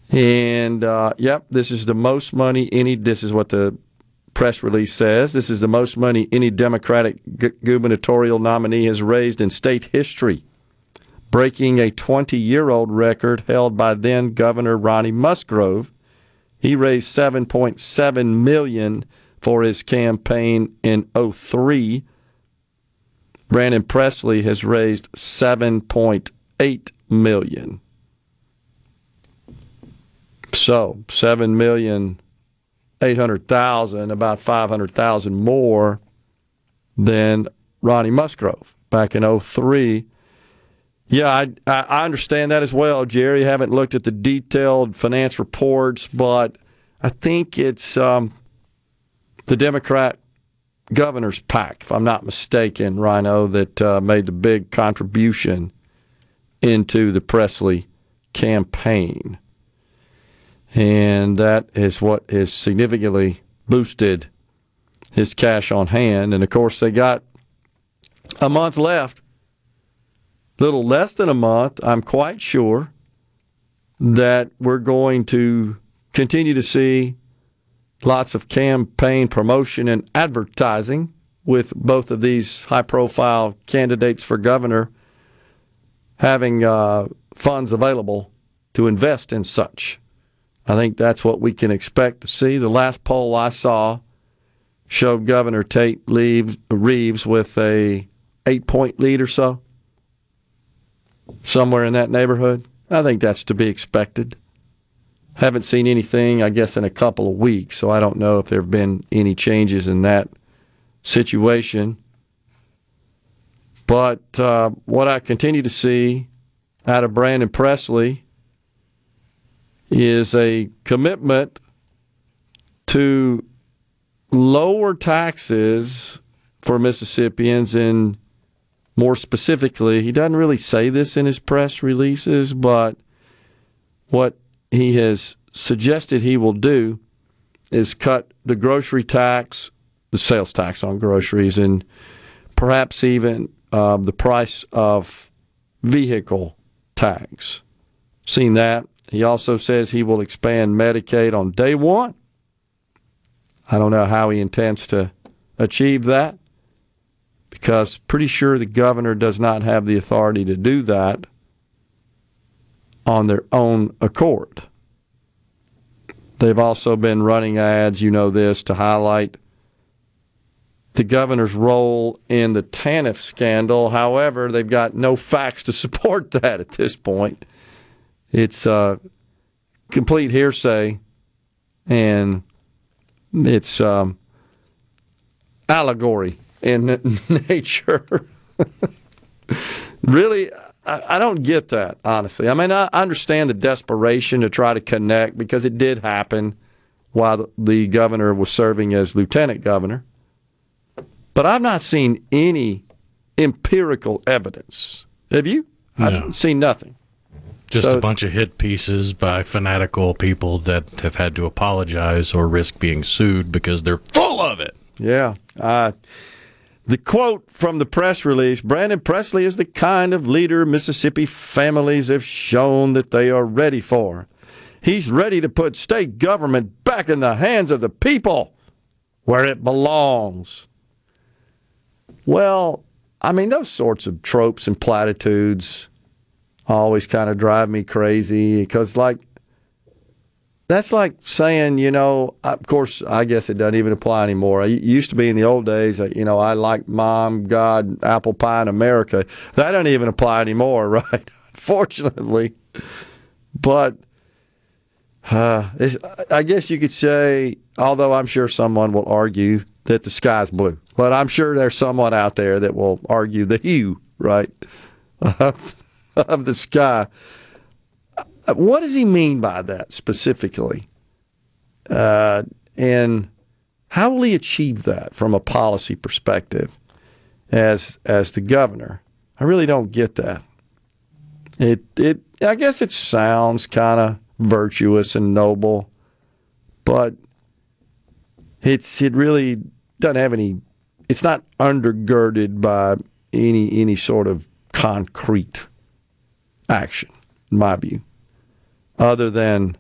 And uh, yep, this is the most money any, this is what the press release says. This is the most money any Democratic gu- gubernatorial nominee has raised in state history, breaking a 20 year old record held by then Governor Ronnie Musgrove. He raised 7.7 million for his campaign in 03. Brandon Presley has raised 7.8 million. So, 7 million 800,000, about 500,000 more than Ronnie Musgrove back in 03. Yeah, I, I understand that as well, Jerry. Haven't looked at the detailed finance reports, but I think it's um, the Democrat governor's PAC, if I'm not mistaken, Rhino, that uh, made the big contribution into the Presley campaign. And that is what has significantly boosted his cash on hand. And of course, they got a month left, little less than a month. I'm quite sure that we're going to continue to see lots of campaign promotion and advertising with both of these high profile candidates for governor having uh, funds available to invest in such. I think that's what we can expect to see. The last poll I saw showed Governor Tate Reeves with a eight point lead or so, somewhere in that neighborhood. I think that's to be expected. Haven't seen anything, I guess, in a couple of weeks, so I don't know if there have been any changes in that situation. But uh, what I continue to see out of Brandon Presley is a commitment to lower taxes for Mississippians and more specifically, he doesn't really say this in his press releases, but what he has suggested he will do is cut the grocery tax, the sales tax on groceries, and perhaps even um, the price of vehicle tax. Seen that. He also says he will expand Medicaid on day one. I don't know how he intends to achieve that because pretty sure the governor does not have the authority to do that on their own accord. They've also been running ads, you know this, to highlight the governor's role in the TANF scandal. However, they've got no facts to support that at this point. It's uh, complete hearsay, and it's um, allegory in nature. really, I, I, don't get that, honestly. I mean, I understand the desperation to try to connect because it did happen while the governor was serving as lieutenant governor. But I've not seen any empirical evidence. Have you? No. I've seen nothing. Just so, a bunch of hit pieces by fanatical people that have had to apologize or risk being sued because they're full of it. Yeah. Uh, the quote from the press release Brandon Presley is the kind of leader Mississippi families have shown that they are ready for. He's ready to put state government back in the hands of the people where it belongs. Well, I mean, those sorts of tropes and platitudes always kind of drive me crazy because, like, that's like saying, you know, of course, I guess it doesn't even apply anymore. It used to be in the old days, you know, I like mom, God, apple pie in America. That doesn't even apply anymore, right? Fortunately. But uh, I guess you could say, although I'm sure someone will argue that the sky's blue, but I'm sure there's someone out there that will argue the hue, right, of, of the sky. Uh, what does he mean by that specifically? Uh, and how will he achieve that from a policy perspective as as the governor? I really don't get that. It it I guess it sounds kind of virtuous and noble, but it's it really doesn't have any. It's not undergirded by any any sort of concrete action, in my view other than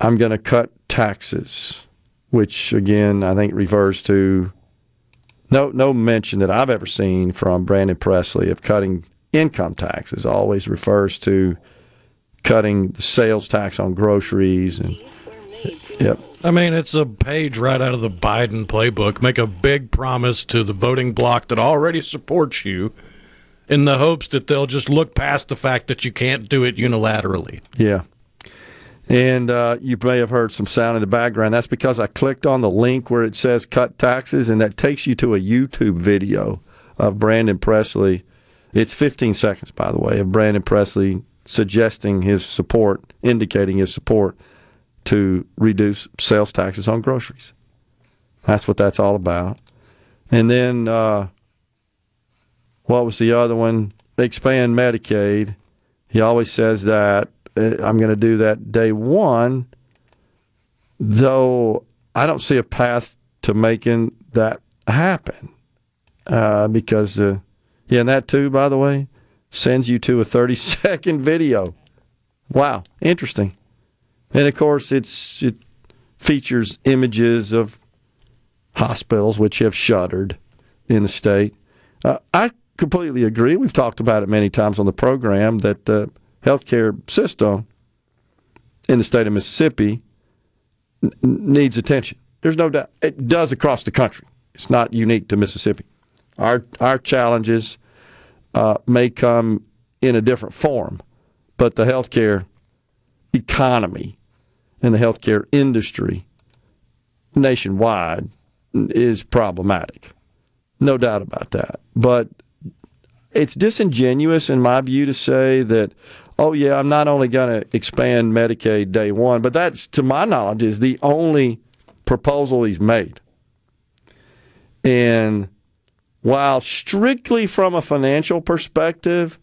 I'm going to cut taxes, which again I think refers to no no mention that I've ever seen from Brandon Presley of cutting income taxes. Always refers to cutting the sales tax on groceries and yep. I mean, it's a page right out of the Biden playbook. Make a big promise to the voting bloc that already supports you in the hopes that they'll just look past the fact that you can't do it unilaterally. Yeah. And uh, you may have heard some sound in the background. That's because I clicked on the link where it says cut taxes, and that takes you to a YouTube video of Brandon Presley It's 15 seconds, by the way, of Brandon Presley suggesting his support, indicating his support to reduce sales taxes on groceries. That's what that's all about. And then, uh, what was the other one? Expand Medicaid. He always says that. Uh, I'm going to do that day one, though I don't see a path to making that happen. Uh, because, uh, yeah, and that too, by the way, sends you to a 30 second video. Wow, interesting. And of course, it's it features images of hospitals which have shuttered in the state. Uh, I completely agree. We've talked about it many times on the program that the healthcare system in the state of Mississippi n- needs attention. There's no doubt. It does across the country. It's not unique to Mississippi. Our our challenges uh, may come in a different form, but the healthcare economy and the healthcare industry nationwide is problematic. No doubt about that. But it's disingenuous, in my view, to say that, oh, yeah, I'm not only going to expand Medicaid day one, but that's, to my knowledge, is the only proposal he's made. And while strictly from a financial perspective,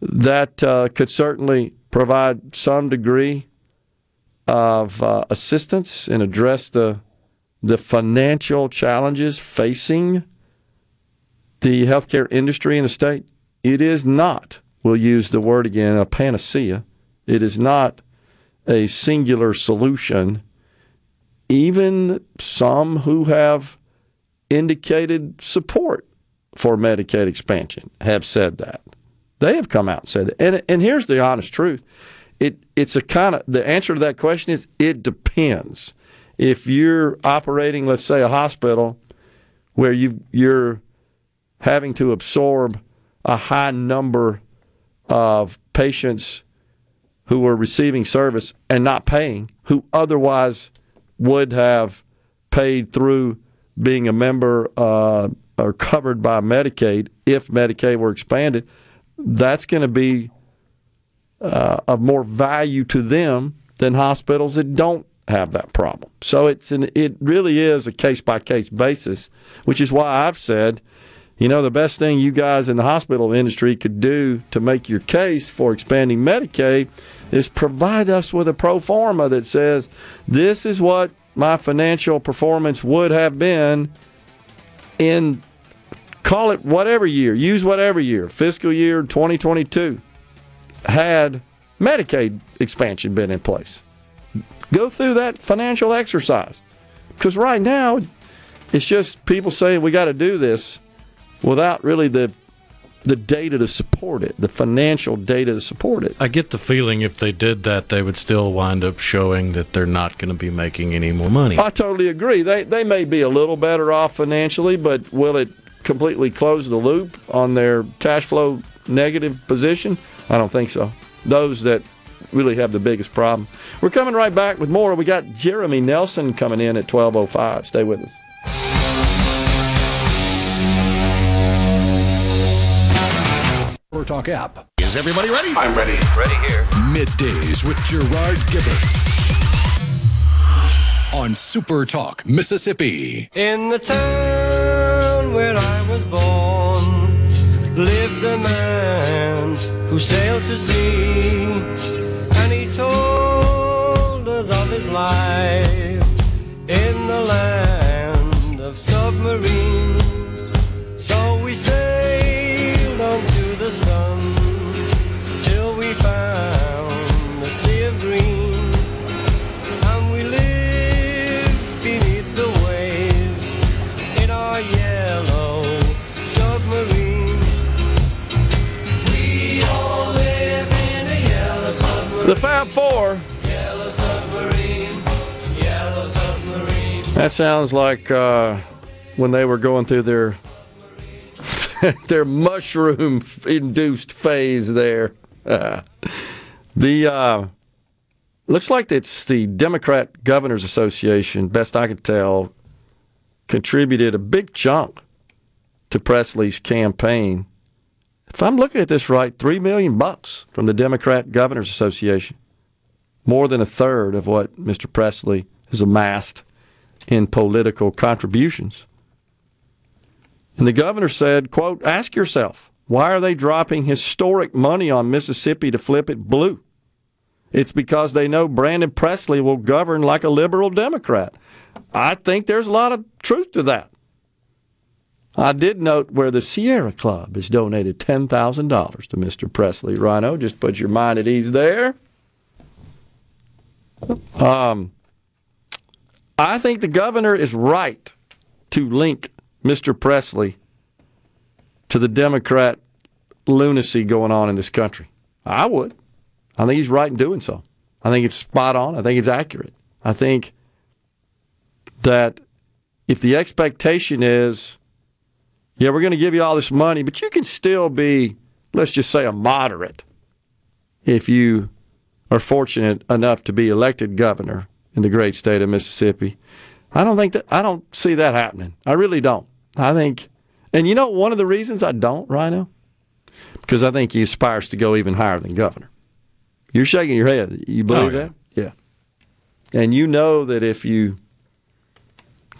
that uh, could certainly provide some degree of uh, assistance and address the the financial challenges facing the healthcare industry in the state. It is not, we'll use the word again, a panacea. It is not a singular solution. Even some who have indicated support for Medicaid expansion have said that. They have come out and said it. And, and here's the honest truth. It, it's a kind of, the answer to that question is it depends. If you're operating, let's say, a hospital where you, you're having to absorb a high number of patients who are receiving service and not paying, who otherwise would have paid through being a member uh, or covered by Medicaid if Medicaid were expanded, that's going to be uh, of more value to them than hospitals that don't have that problem. So it's an, it really is a case by case basis, which is why I've said, you know, the best thing you guys in the hospital industry could do to make your case for expanding Medicaid is provide us with a pro forma that says this is what my financial performance would have been in call it whatever year, use whatever year, fiscal year 2022 had Medicaid expansion been in place. Go through that financial exercise. Because right now, it's just people saying we got to do this without really the the data to support it, the financial data to support it. I get the feeling if they did that, they would still wind up showing that they're not going to be making any more money. I totally agree. They they may be a little better off financially, but will it completely close the loop on their cash flow negative position? I don't think so. Those that really have the biggest problem. We're coming right back with more. We got Jeremy Nelson coming in at 12:05. Stay with us. Talk app. Is everybody ready? I'm ready. Ready here. Middays with Gerard Gibert on Super Talk, Mississippi. In the town where I was born lived a man who sailed to sea, and he told us of his life The Fab Four. Submarine. Submarine. That sounds like uh, when they were going through their their mushroom induced phase there. The uh, looks like it's the Democrat Governors Association, best I could tell, contributed a big chunk to Presley's campaign if I'm looking at this right, three million bucks from the Democrat Governors Association, more than a third of what Mr. Presley has amassed in political contributions. And the governor said, quote, ask yourself, why are they dropping historic money on Mississippi to flip it blue? It's because they know Brandon Presley will govern like a liberal Democrat. I think there's a lot of truth to that. I did note where the Sierra Club has donated $10,000 to Mr. Presley. Rhino, just put your mind at ease there. Um, I think the governor is right to link Mr. Presley to the Democrat lunacy going on in this country. I would. I think he's right in doing so. I think it's spot on. I think it's accurate. I think that if the expectation is, yeah, we're going to give you all this money, but you can still be, let's just say, a moderate if you are fortunate enough to be elected governor in the great state of Mississippi. I don't think that I don't see that happening. I really don't. I think, and you know, one of the reasons I don't, Rhino, because I think he aspires to go even higher than governor. You're shaking your head. You believe Oh, yeah. that? Yeah. And you know that if you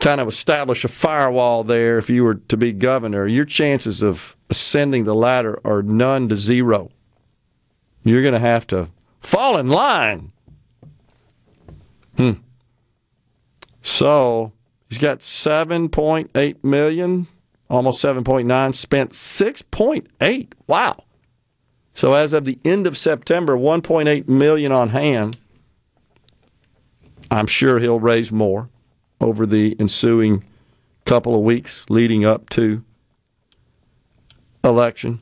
kind of establish a firewall there, if you were to be governor, your chances of ascending the ladder are none to zero. You're going to have to fall in line. Hmm. So he's got 7.8 million, almost 7.9, spent 6.8. Wow. So as of the end of September, 1.8 million on hand. I'm sure he'll raise more over the ensuing couple of weeks leading up to election.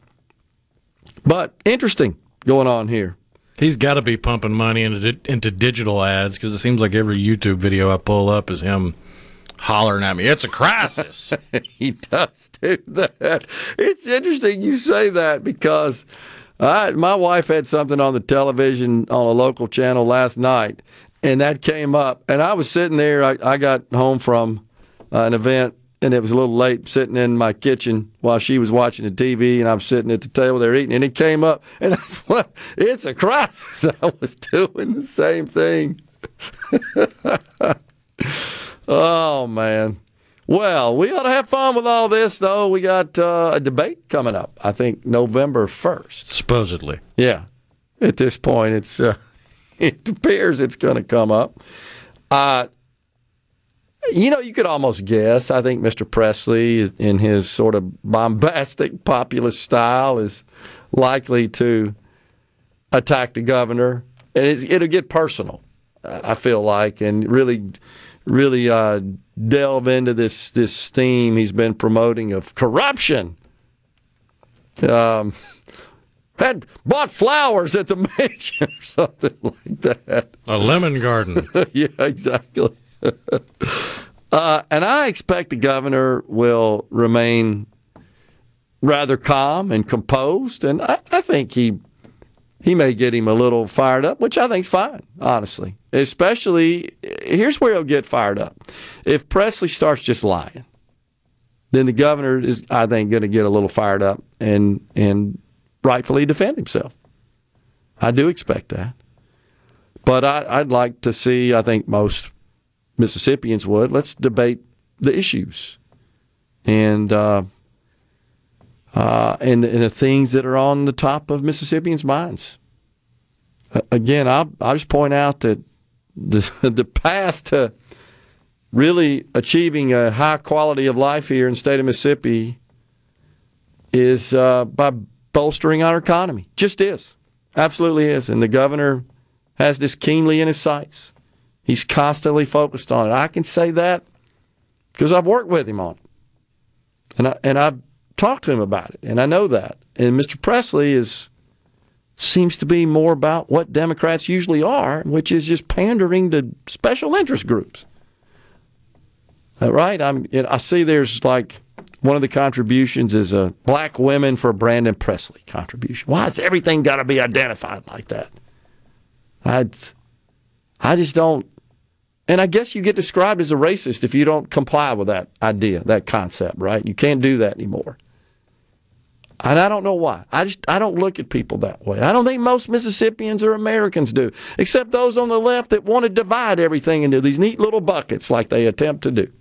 But interesting going on here. He's got to be pumping money into into digital ads because it seems like every YouTube video I pull up is him hollering at me. It's a crisis. he does do that. It's interesting you say that because I, my wife had something on the television on a local channel last night, and that came up. And I was sitting there. I, I got home from uh, an event, and it was a little late, sitting in my kitchen while she was watching the TV, and I'm sitting at the table there eating. And it came up, and that's what it's a crisis. I was doing the same thing. Oh man. Well, we ought to have fun with all this, though. We got uh, a debate coming up. I think November first. Supposedly. Yeah. At this point, it's uh, it appears it's going to come up. Uh, you know, you could almost guess. I think Mr. Presley, in his sort of bombastic populist style, is likely to attack the governor, and it'll get personal. I feel like, and really, really uh, delve into this this theme he's been promoting of corruption. Um, had bought flowers at the mansion or something like that. A lemon garden. yeah, exactly. uh, and I expect the governor will remain rather calm and composed, and I, I think he he may get him a little fired up, which I think's fine, honestly. Especially, here's where he'll get fired up. If Presley starts just lying, then the governor is, I think, going to get a little fired up and and rightfully defend himself. I do expect that. But I, I'd like to see, I think most Mississippians would, let's debate the issues and uh, uh, and, and the things that are on the top of Mississippians' minds. Again, I'll, I'll just point out that the, the path to really achieving a high quality of life here in the state of Mississippi is uh, by bolstering our economy. Just is. Absolutely is. And the governor has this keenly in his sights. He's constantly focused on it. I can say that because I've worked with him on it. And, I, and I've talked to him about it, and I know that. And Mr. Presley is seems to be more about what Democrats usually are, which is just pandering to special interest groups. Uh, right? I'm. I see there's like one of the contributions is a black women for Brandon Presley contribution. Why has everything got to be identified like that? I, I just don't. And I guess you get described as a racist if you don't comply with that idea, that concept, right? You can't do that anymore. And I don't know why. I just I don't look at people that way. I don't think most Mississippians or Americans do, except those on the left that want to divide everything into these neat little buckets like they attempt to do.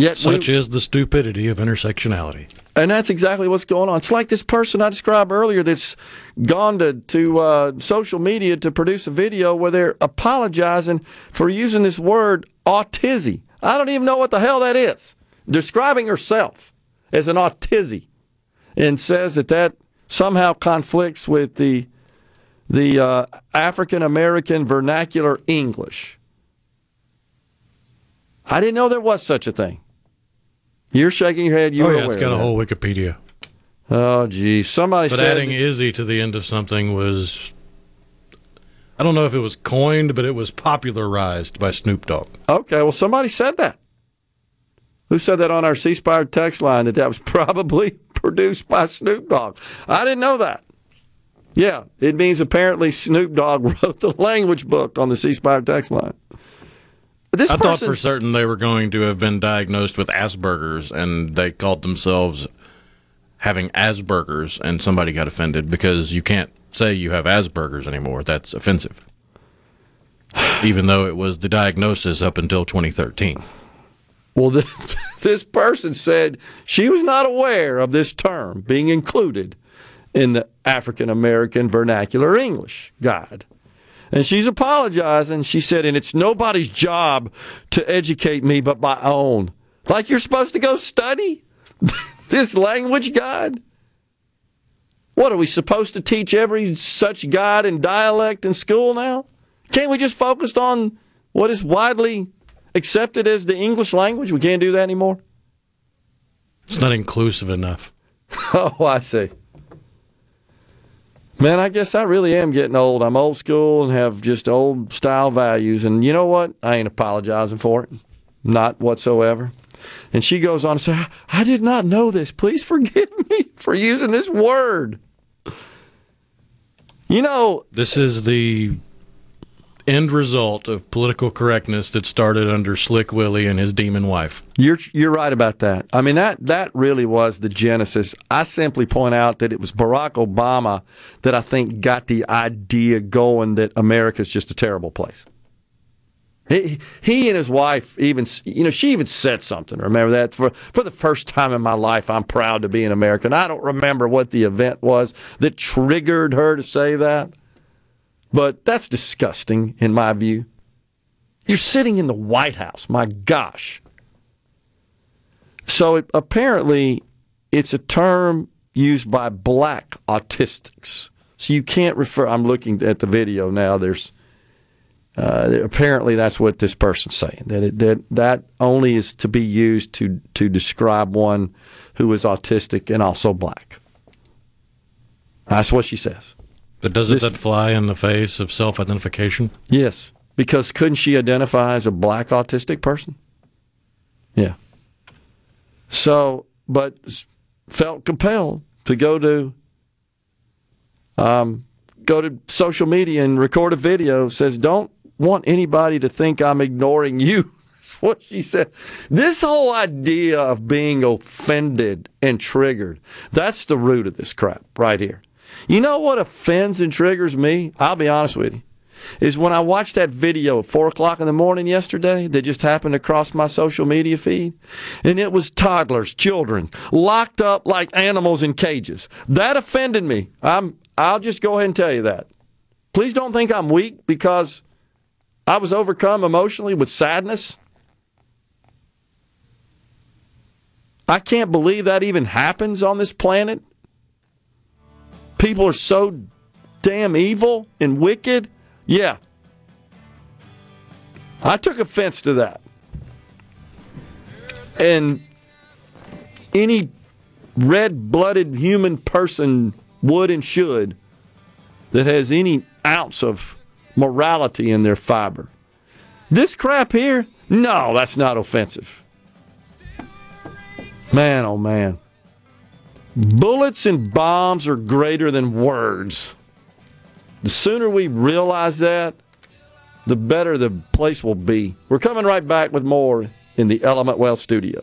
Yet Such we, is the stupidity of intersectionality. and that's exactly what's going on. It's like this person I described earlier that's gone to, to uh, social media to produce a video where they're apologizing for using this word autism. I don't even know what the hell that is. Describing herself as an autism and says that that somehow conflicts with the the uh, African American vernacular English. I didn't know there was such a thing. You're shaking your head. You oh yeah, it's got of a whole Wikipedia. Oh, gee. Somebody But said. adding Izzy to the end of something was, I don't know if it was coined, but it was popularized by Snoop Dogg. okay, well, somebody said that. Who said that on our C Spire text line that that was probably produced by Snoop Dogg? I didn't know that. Yeah, it means apparently Snoop Dogg wrote the language book on the C Spire text line. This I thought for certain they were going to have been diagnosed with Asperger's, and they called themselves having Asperger's, and somebody got offended because you can't say you have Asperger's anymore. That's offensive. Even though it was the diagnosis up until 2013. well, the, this person said she was not aware of this term being included in the African American Vernacular English Guide. And she's apologizing. She said, and it's nobody's job to educate me but my own. Like you're supposed to go study this language guide? What are we supposed to teach every such guide and dialect in school now? Can't we just focus on what is widely accepted as the English language? We can't do that anymore. It's not inclusive enough. Oh, I see. Man, I guess I really am getting old. I'm old school and have just old style values. And you know what? I ain't apologizing for it. Not whatsoever. And she goes on to say, I did not know this. Please forgive me for using this word. You know, This is the end result of political correctness that started under Slick Willie and his demon wife. You're you're right about that. I mean that that really was the genesis. I simply point out that it was Barack Obama that I think got the idea going that America's just a terrible place. He he and his wife even you know she even said something. Remember that for for the first time in my life I'm proud to be an American. I don't remember what the event was that triggered her to say that. But that's disgusting in my view. You're sitting in the White House. My gosh. So it, apparently, it's a term used by black autistics. So you can't refer. I'm looking at the video now. There's uh, apparently that's what this person's saying that it, that that only is to be used to to describe one who is autistic and also black. That's what she says. But doesn't This- that fly in the face of self identification? Yes, because couldn't she identify as a black autistic person? Yeah. So, but felt compelled to go to um, go to social media and record a video. Says, "Don't want anybody to think I'm ignoring you." That's what she said. This whole idea of being offended and triggered, that's the root of this crap right here. You know what offends and triggers me? I'll be honest with you. Is when I watched that video at four o'clock in the morning yesterday that just happened across my social media feed, and it was toddlers, children, locked up like animals in cages. That offended me. I'm. I'll just go ahead and tell you that. Please don't think I'm weak because I was overcome emotionally with sadness. I can't believe that even happens on this planet. People are so damn evil and wicked. Yeah. I took offense to that. And any red blooded human person would and should that has any ounce of morality in their fiber. This crap here, no, that's not offensive. Man, oh man. Bullets and bombs are greater than words. The sooner we realize that, the better the place will be. We're coming right back with more in the Element Wealth studio.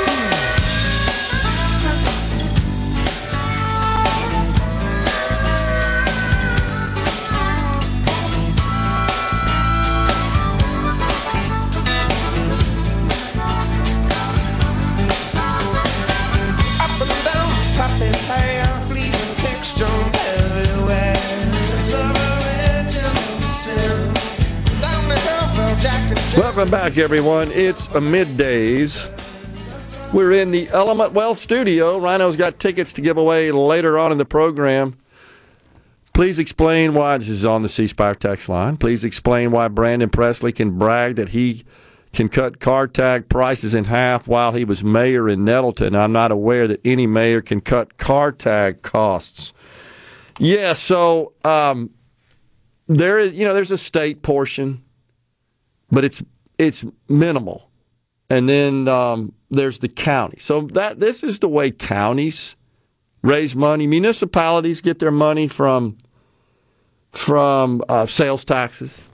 Welcome back, everyone. It's a middays. We're in the Element Wealth studio. Rhino's got tickets to give away later on in the program. Please explain why this is on the C Spire text line. Please explain why Brandon Presley can brag that he can cut car tag prices in half while he was mayor in Nettleton. I'm not aware that any mayor can cut car tag costs. Yeah, so um, there is, you know, there's a state portion but it's it's minimal. And then um, there's the county. So that this is the way counties raise money. Municipalities get their money from from uh, sales taxes,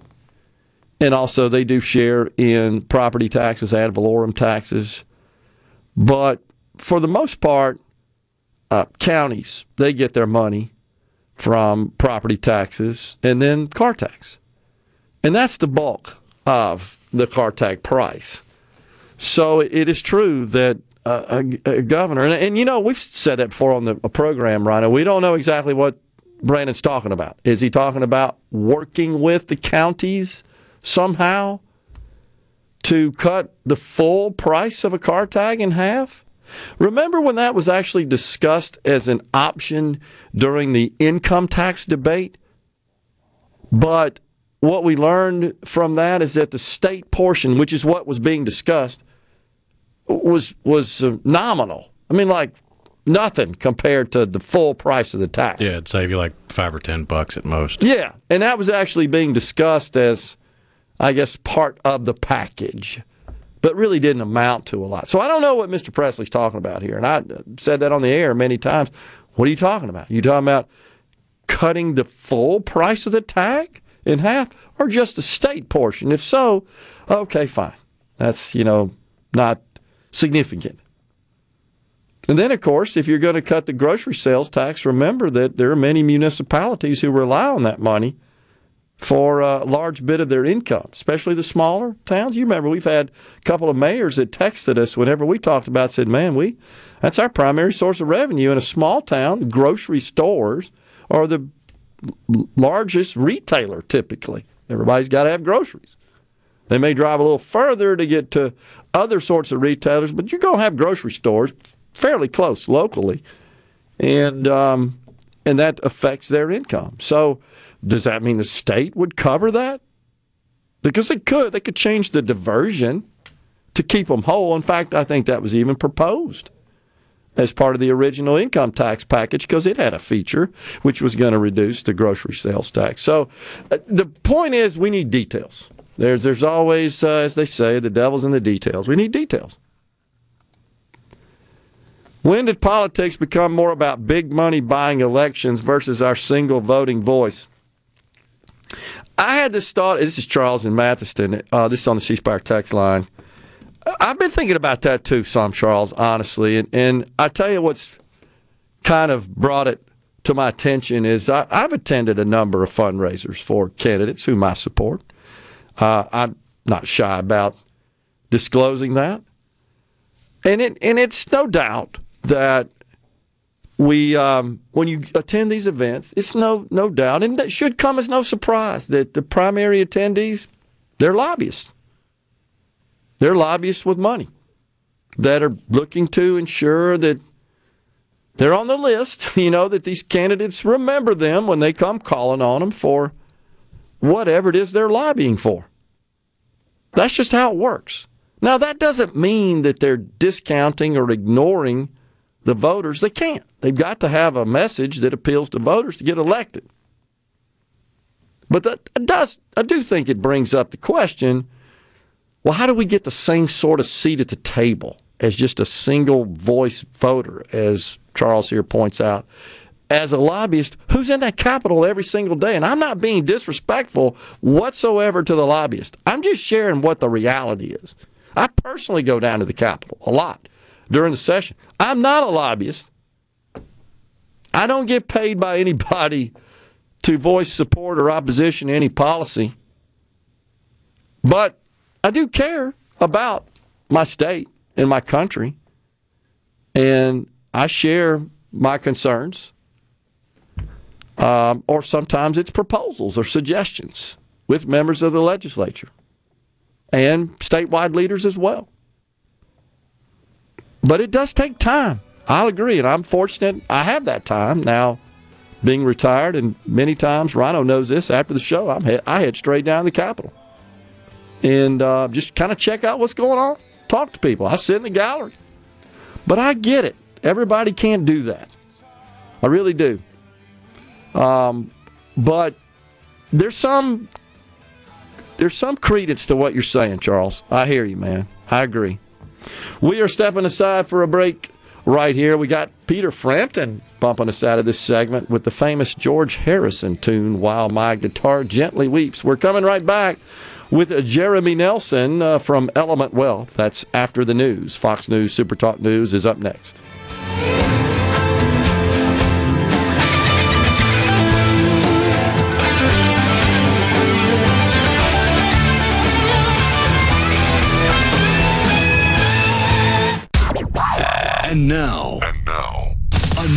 and also they do share in property taxes, ad valorem taxes. But for the most part, uh, counties they get their money from property taxes and then car tax, and that's the bulk of the car tag price. So it is true that uh, a, a governor, and, and you know, we've said that before on the program, Rhino. We don't know exactly what Brandon's talking about. Is he talking about working with the counties somehow to cut the full price of a car tag in half? Remember when that was actually discussed as an option during the income tax debate? But what we learned from that is that the state portion, which is what was being discussed, was was uh, nominal. I mean, like nothing compared to the full price of the tax. Yeah, it'd save you like five or ten bucks at most. Yeah, and that was actually being discussed as, I guess, part of the package, but really didn't amount to a lot. So I don't know what Mr. Presley's talking about here, and I said that on the air many times. What are you talking about? You talking about cutting the full price of the tag in half, or just the state portion? If so, okay, fine. That's you know not significant. And then, of course, if you're going to cut the grocery sales tax, remember that there are many municipalities who rely on that money for a large bit of their income, especially the smaller towns. You remember we've had a couple of mayors that texted us whenever we talked about, said, "Man, we that's our primary source of revenue in a small town. Grocery stores are the largest retailer typically. Everybody's got to have groceries." They may drive a little further to get to other sorts of retailers, but you're going to have grocery stores fairly close locally, and um, and that affects their income. So, does that mean the state would cover that? Because it could. They could change the diversion to keep them whole. In fact, I think that was even proposed as part of the original income tax package because it had a feature which was going to reduce the grocery sales tax. So, uh, the point is, we need details. There's there's always, uh, as they say, the devil's in the details. We need details. When did politics become more about big money buying elections versus our single voting voice? I had this thought. This is Charles in Mathiston. Uh, this is on the C Spire text line. I've been thinking about that too, some Charles, honestly. And, and I tell you what's kind of brought it to my attention is I, I've attended a number of fundraisers for candidates whom I support. Uh, I'm not shy about disclosing that, and it and it's no doubt that we um, when you attend these events, it's no no doubt, and that should come as no surprise that the primary attendees they're lobbyists. They're lobbyists with money that are looking to ensure that they're on the list. You know that these candidates remember them when they come calling on them for whatever it is they're lobbying for. That's just how it works. Now, that doesn't mean that they're discounting or ignoring the voters. They can't. They've got to have a message that appeals to voters to get elected. But that does, I do think it brings up the question well, how do we get the same sort of seat at the table as just a single voice voter, as Charles here points out? as a lobbyist who's in that Capitol every single day. And I'm not being disrespectful whatsoever to the lobbyist. I'm just sharing what the reality is. I personally go down to the Capitol a lot during the session. I'm not a lobbyist. I don't get paid by anybody to voice support or opposition to any policy. But I do care about my state and my country. And I share my concerns. Um, or sometimes it's proposals or suggestions with members of the legislature and statewide leaders as well. But it does take time. I'll agree, and I'm fortunate I have that time now. Being retired, and many times Rhino knows this. After the show, I'm head, I head straight down to the Capitol and uh, just kind of check out what's going on. Talk to people. I sit in the gallery, but I get it. Everybody can't do that. I really do. Um, but there's some there's some credence to what you're saying, Charles. I hear you, man. I agree. We are stepping aside for a break right here. We got Peter Frampton bumping us out of this segment with the famous George Harrison tune, While My Guitar Gently Weeps. We're coming right back with Jeremy Nelson uh, from Element Wealth. That's after the news. Fox News Super Talk News is up next. And now, and now,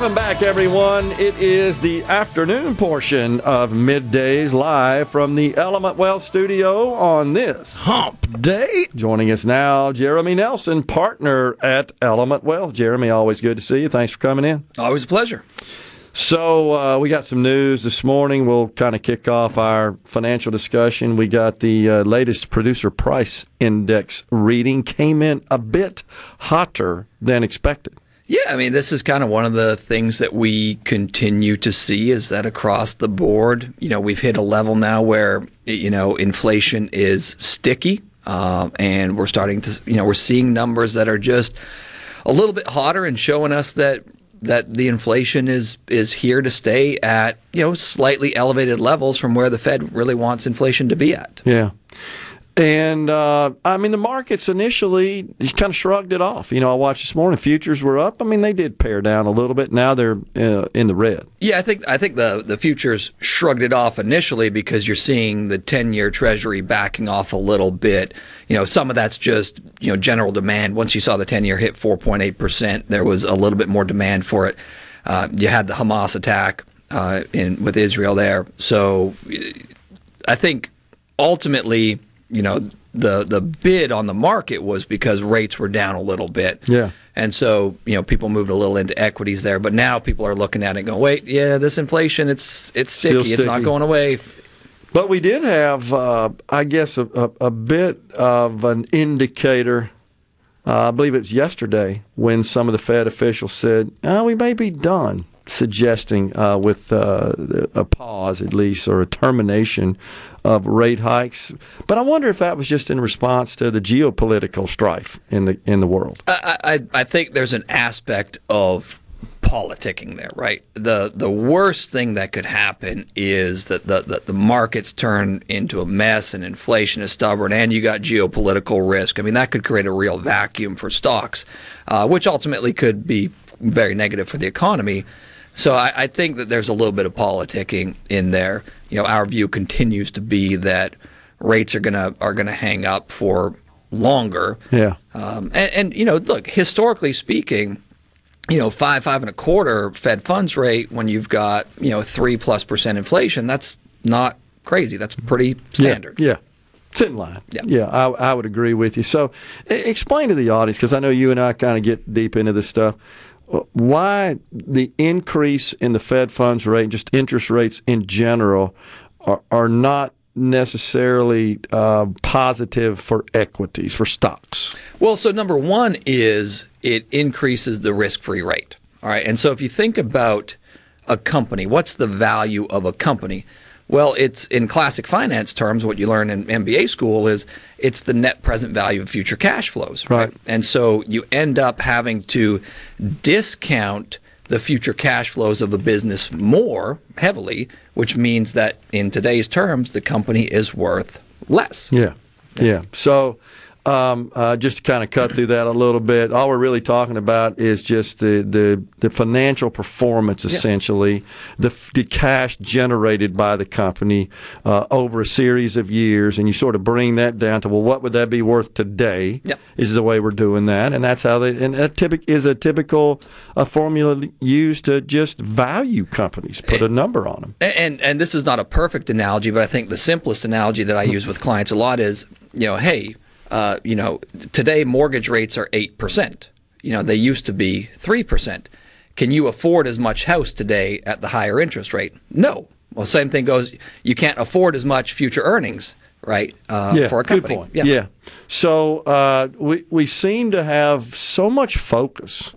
Welcome back, everyone. It is the afternoon portion of Middays live from the Element Wealth studio on this Hump Day. Joining us now, Jeremy Nelson, partner at Element Wealth. Jeremy, always good to see you. Thanks for coming in. Always a pleasure. So, uh, we got some news this morning. We'll kind of kick off our financial discussion. We got the uh, latest producer price index reading, came in a bit hotter than expected. Yeah, I mean, this is kind of one of the things that we continue to see is that across the board, you know, we've hit a level now where, you know, inflation is sticky. Uh, and we're starting to, you know, we're seeing numbers that are just a little bit hotter and showing us that that the inflation is is here to stay at you know slightly elevated levels from where the Fed really wants inflation to be at. Yeah. And uh, I mean, the markets initially kind of shrugged it off. You know, I watched this morning; futures were up. I mean, they did pare down a little bit. Now they're uh, in the red. Yeah, I think I think the the futures shrugged it off initially because you're seeing the ten year Treasury backing off a little bit. You know, some of that's just you know general demand. Once you saw the ten year hit 4.8 percent, there was a little bit more demand for it. Uh, you had the Hamas attack uh, in with Israel there, so I think ultimately you know the the bid on the market was because rates were down a little bit. Yeah. And so, you know, people moved a little into equities there, but now people are looking at it and going, "Wait, yeah, this inflation it's it's sticky. Still It's not going away." But we did have, uh, I guess, a, a, a bit of an indicator. Uh, I believe it was yesterday when some of the Fed officials said, oh, "We may be done," suggesting uh, with uh, a pause at least or a termination of rate hikes. But I wonder if that was just in response to the geopolitical strife in the in the world. I, I I think there's an aspect of politicking there, right? The the worst thing that could happen is that the, the, the markets turn into a mess and inflation is stubborn and you got geopolitical risk. I mean, that could create a real vacuum for stocks, uh, which ultimately could be very negative for the economy. So I, I think that there's a little bit of politicking in there. You know, our view continues to be that rates are gonna are gonna hang up for longer. Yeah. Um, and, and you know, look, historically speaking, you know, five, five and a quarter Fed funds rate when you've got you know three plus percent inflation, that's not crazy. That's pretty standard. Yeah. yeah. It's in line. Yeah, yeah I, I would agree with you. So, explain to the audience because I know you and I kind of get deep into this stuff. Why the increase in the Fed funds rate, just interest rates in general, are, are not necessarily uh, positive for equities, for stocks? Well, so number one is it increases the risk free rate. All right. And so if you think about a company, what's the value of a company? Well, it's in classic finance terms, what you learn in MBA school is it's the net present value of future cash flows. Right. And so you end up having to discount the future cash flows of a business more heavily, which means that in today's terms, the company is worth less. Yeah. Yeah. So um, uh, just to kind of cut through that a little bit, all we're really talking about is just the, the, the financial performance, essentially, the, the cash generated by the company uh, over a series of years, and you sort of bring that down to well, what would that be worth today? Yeah. Is the way we're doing that, and that's how they and that typic is a typical uh, formula used to just value companies, put a number on them. And, and and this is not a perfect analogy, but I think the simplest analogy that I use with clients a lot is, you know, hey, uh, you know, today mortgage rates are eight percent. You know, they used to be three percent. Can you afford as much house today at the higher interest rate? No. Well, same thing goes. You can't afford as much future earnings, right? Uh, yeah, for a good company. point. Yeah. So uh, we we seem to have so much focus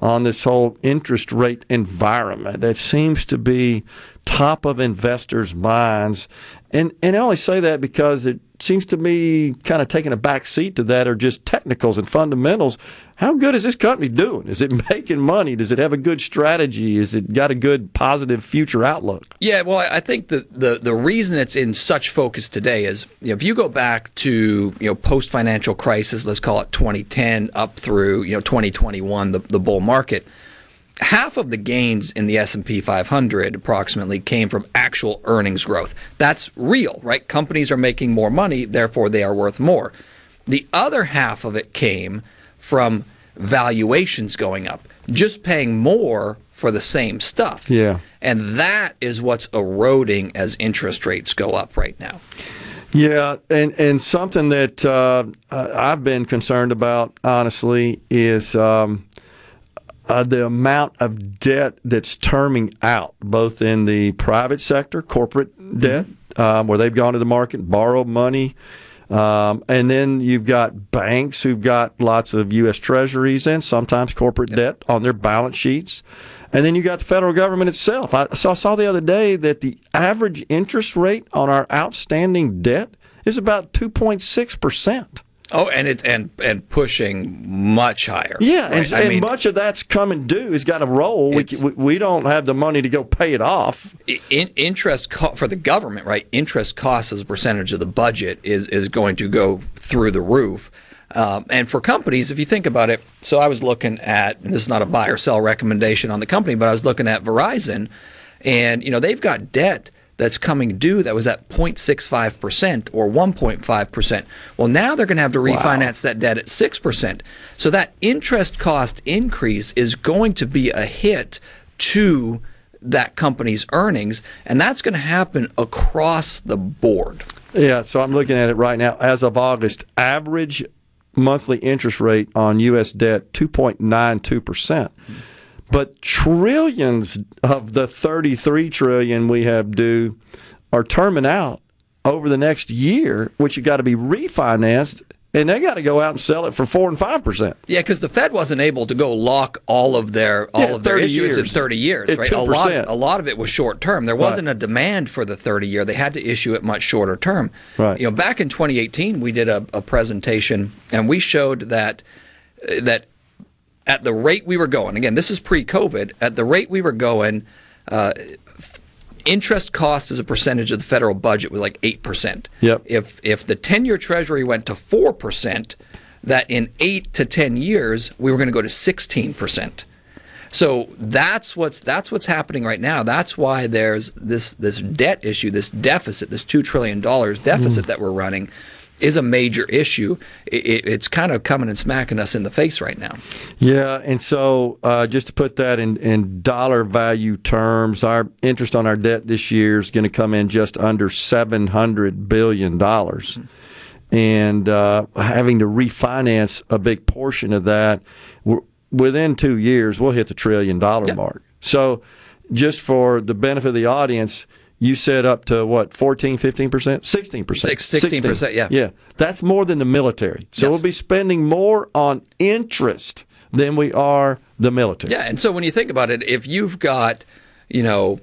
on this whole interest rate environment that seems to be top of investors' minds, and and I only say that because it seems to me kind of taking a back seat to that are just technicals and fundamentals. How good is this company doing? Is it making money? Does it have a good strategy? Is it got a good positive future outlook? Yeah, well, I think the, the, the reason it's in such focus today is you know, if you go back to you know post financial crisis, let's call it 2010 up through you know 2021, the, the bull market, half of the gains in the S&P 500 approximately came from actual earnings growth. That's real, right? Companies are making more money, therefore they are worth more. The other half of it came from valuations going up, just paying more for the same stuff. Yeah. And that is what's eroding as interest rates go up right now. Yeah, and and something that uh, I've been concerned about, honestly, is um, uh, the amount of debt that's terming out, both in the private sector, corporate debt, um, where they've gone to the market and borrowed money. Um, and then you've got banks who've got lots of U.S. treasuries and sometimes corporate debt on their balance sheets. And then you've got the federal government itself. I saw, saw the other day that the average interest rate on our outstanding debt is about 2.6%. Oh, and it and and pushing much higher. Yeah, right? and, and much of that's coming due. Has got to roll. We, we, we don't have the money to go pay it off. in, interest co- for the government, right? Interest costs as a percentage of the budget is is going to go through the roof. Um, and for companies, if you think about it, so I was looking at, and this is not a buy or sell recommendation on the company, but I was looking at Verizon, and you know they've got debt that's coming due that was at 0.65% or 1.5%. Well, now they're going to have to refinance that debt at 6%. So that interest cost increase is going to be a hit to that company's earnings, and that's going to happen across the board. Yeah, so I'm looking at it right now. As of August, average monthly interest rate on U.S. debt 2.92 percent. Mm-hmm. But trillions of the 33 trillion we have due are terming out over the next year, which you got to be refinanced, and they got to go out and sell it for four and five percent. Yeah, because the Fed wasn't able to go lock all of their all Yeah, of their 30 issuance in years. 30 years, At right? A lot, 2%. a lot of it was short term. There wasn't a demand for the 30 year. They had to issue it much shorter term. Right. You know, back in 2018, we did a, a presentation and we showed that that at the rate we were going, again, this is pre-COVID. At the rate we were going, uh, interest cost as a percentage of the federal budget was like eight percent. Yep. If if the ten-year Treasury went to four percent, that in eight to ten years we were going to go to sixteen percent. So that's what's that's what's happening right now. That's why there's this this debt issue, this deficit, this two trillion dollars deficit Mm. that we're running, is a major issue. It, it, it's kind of coming and smacking us in the face right now. Yeah, and so uh, just to put that in, in dollar value terms, our interest on our debt this year is going to come in just under seven hundred billion dollars, and uh, having to refinance a big portion of that. Within two years, we'll hit the trillion dollar mark. So, just for the benefit of the audience, you said up to what, 14, 15%? 16%. Six- 16%, yeah. Yeah. That's more than the military. So, Yes. we'll be spending more on interest than we are the military. Yeah, and so when you think about it, if you've got, you know,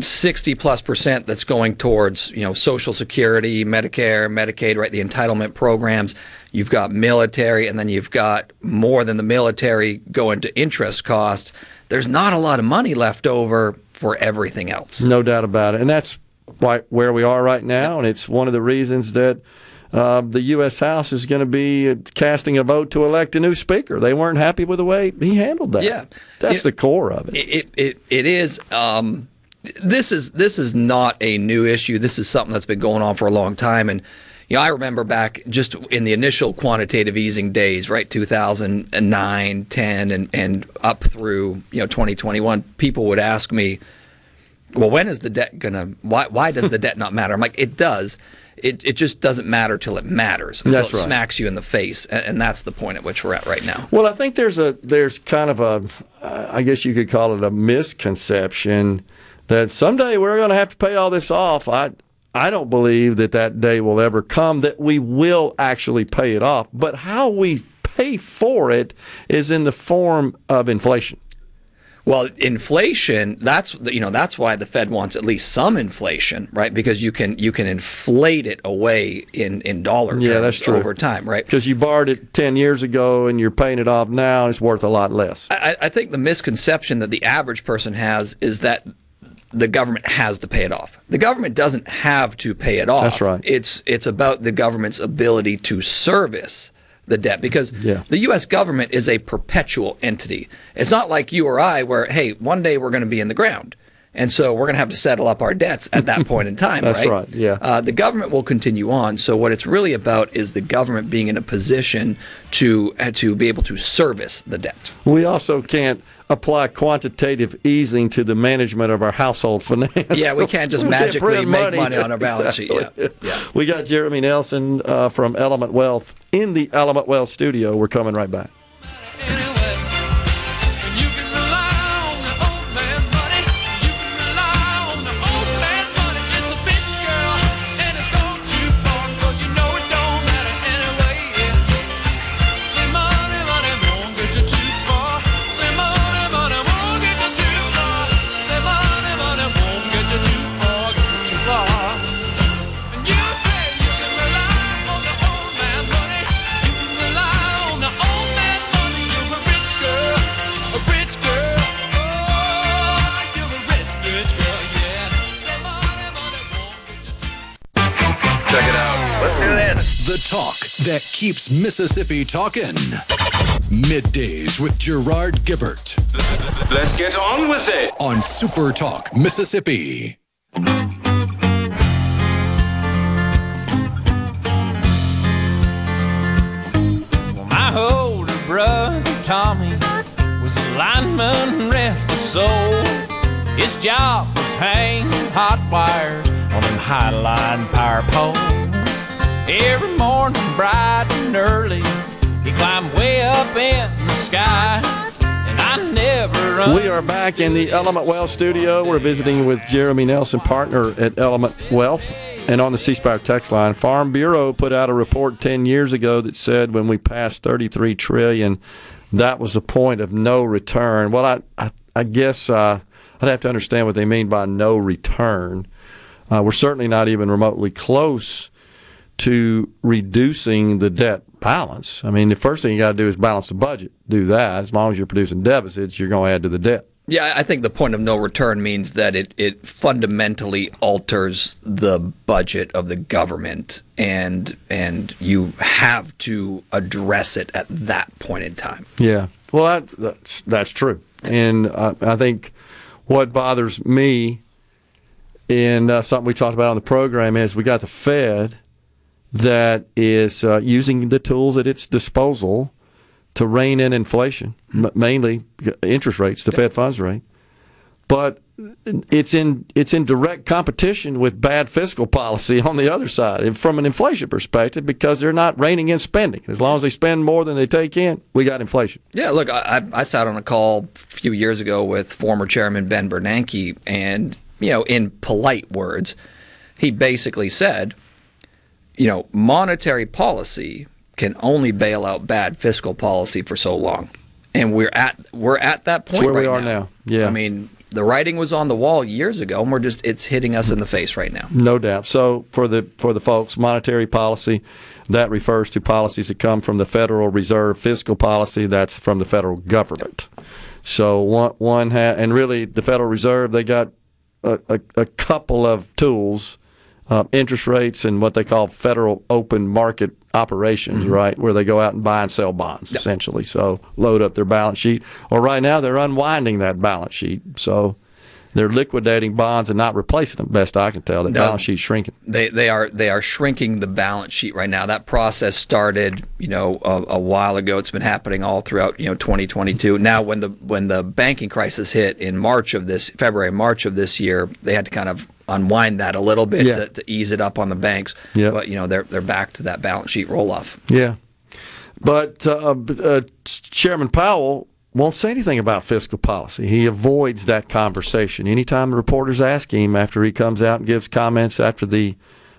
60 plus percent that's going towards, you know, Social Security, Medicare, Medicaid, right, the entitlement programs, you've got military, and then you've got more than the military going to interest costs, there's not a lot of money left over for everything else. No doubt about it. And that's why, where we are right now. And it's one of the reasons that uh, the U.S. House is going to be casting a vote to elect a new speaker. They weren't happy with the way he handled that. Yeah. That's Yeah. the core of it. It it it is. Um, this is this is not a new issue. This is something that's been going on for a long time, and you know I remember back just in the initial quantitative easing days, right, 2009, 10, and and up through you know 2021. People would ask me, "Well, when is the debt gonna? Why why does the debt not matter?" I'm like, "It does." It, it just doesn't matter till it matters. Until That's it right. smacks you in the face, and, and that's the point at which we're at right now. Well, I think there's a there's kind of a uh, guess you could call it a misconception that someday we're going to have to pay all this off. I I don't believe that that day will ever come that we will actually pay it off. But how we pay for it is in the form of inflation. Well, inflation, that's you know, that's why the Fed wants at least some inflation, right? Because you can you can inflate it away in in dollar Yeah, that's true. over time, right? Because you borrowed it 10 years ago and you're paying it off now, and it's worth a lot less. I, I think the misconception that the average person has is that the government has to pay it off. The government doesn't have to pay it off. That's right. It's it's about the government's ability to service the debt because Yeah. the U.S. government is a perpetual entity. It's not like you or I, where hey, one day we're going to be in the ground. And so we're going to have to settle up our debts at that point in time, That's right? right, yeah. Uh, the government will continue on. So what it's really about is the government being in a position to uh, to be able to service the debt. We also can't apply quantitative easing to the management of our household finance. Yeah, we can't just We magically print make money on our balance sheet. Yeah, yeah. We got Jeremy Nelson uh, from Element Wealth in the Element Wealth studio. We're coming right back. That keeps Mississippi talking. Middays with Gerard Gibert. Let's get on with it. On Super Talk, Mississippi. Well, my older brother Tommy was a lineman, rest his soul. His job was hanging hot wires on them high line power poles. Every morning, bright and early, he climbed way up in the sky. And I never We are back in the Element Wealth studio. We're visiting with Jeremy Nelson, partner at Element Wealth. And on the C Spire text line, Farm Bureau put out a report 10 years ago that said when we passed 33 trillion, that was a point of no return. Well, I, I, I guess uh, I'd have to understand what they mean by no return. Uh, we're certainly not even remotely close to reducing the debt balance. I mean, the first thing you got to do is balance the budget. Do that. As long as you're producing deficits, you're going to add to the debt. Yeah, I think the point of no return means that it, it fundamentally alters the budget of the government, and and you have to address it at that point in time. Yeah. Well, that, that's that's true, and uh, I think what bothers me, and uh, something we talked about on the program, is we got the Fed that is uh, using the tools at its disposal to rein in inflation, m- mainly interest rates, the Fed funds rate. But it's in it's in direct competition with bad fiscal policy on the other side from an inflation perspective because they're not reining in spending. As long as they spend more than they take in, we got inflation. Yeah, look, I, I sat on a call a few years ago with former Chairman Ben Bernanke, and you know, in polite words, he basically said, you know, monetary policy can only bail out bad fiscal policy for so long, and we're at we're at that point right we are now. Yeah. I mean, the writing was on the wall years ago, and we're just it's hitting us in the face right now. No doubt. So for the for the folks, monetary policy that refers to policies that come from the Federal Reserve. Fiscal policy that's from the federal government. So one one ha- and really the Federal Reserve they got a, a, a couple of tools, uh, interest rates and what they call federal open market operations, right, where they go out and buy and sell bonds essentially. So load up their balance sheet. Or right now they're unwinding that balance sheet. So they're liquidating bonds and not replacing them. Best I can tell, the No. balance sheet's shrinking. They they are they are shrinking the balance sheet right now. That process started, you know, a, a while ago. It's been happening all throughout, you know, 2022. Now, when the when the banking crisis hit in March of this February March of this year, they had to kind of unwind that a little bit Yeah. to, to ease it up on the banks. Yep. But you know, they're they're back to that balance sheet roll off. Yeah. But uh, uh, Chairman Powell won't say anything about fiscal policy. He avoids that conversation. Anytime the reporters ask him after he comes out and gives comments after the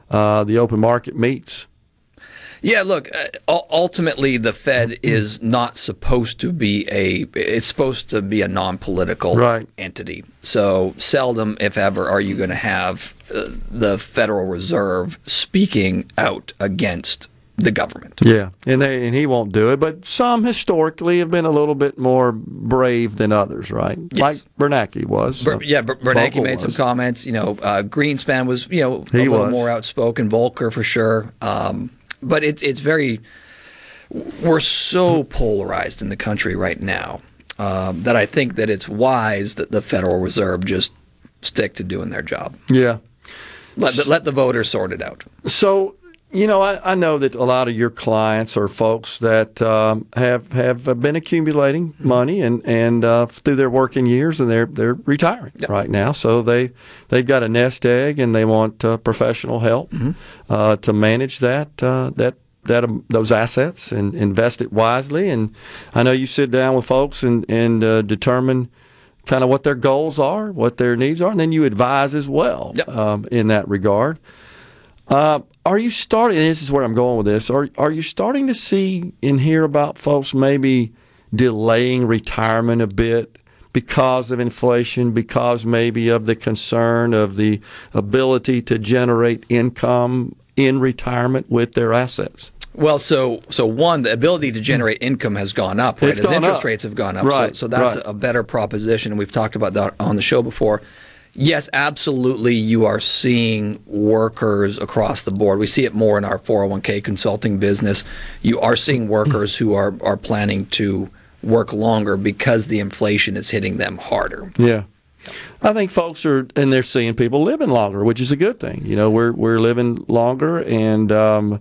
uh, the open market meets, Yeah, look, uh, ultimately the Fed is not supposed to be a it's supposed to be a non-political Right. entity. So seldom if ever are you going to have uh, the Federal Reserve speaking out against the government. yeah, and they and he won't do it. But some historically have been a little bit more brave than others, right? Like Bernanke was. Ber- yeah, Ber- Bernanke Volcker made some was. comments. You know, uh, Greenspan was you know a He little was. more outspoken. Volcker for sure. Um, but it's it's very we're so polarized in the country right now um, that I think that it's wise that the Federal Reserve just stick to doing their job. Yeah. Let the, let the voters sort it out. So, you know, I, I know that a lot of your clients are folks that um, have have been accumulating money and and uh, through their working years, and they're they're retiring right now. So they they've got a nest egg, and they want uh, professional help uh, to manage that uh, that. That um, those assets and invest it wisely, and I know you sit down with folks and and uh, determine kind of what their goals are, what their needs are, and then you advise as well um, in that regard. Uh, are you starting? This is where I'm going with this. Are are you starting to see and hear about folks maybe delaying retirement a bit because of inflation, because maybe of the concern of the ability to generate income in retirement with their assets? Well, so so one, the ability to generate income has gone up, right? It's As interest up. rates have gone up, Right, so, so that's right. a better proposition, and we've talked about that on the show before. Yes, absolutely. You are seeing workers across the board. We see it more in our 401k consulting business. You are seeing workers who are are planning to work longer because the inflation is hitting them harder. Yeah. I think folks are, and they're seeing people living longer, which is a good thing. You know, we're we're living longer, and um,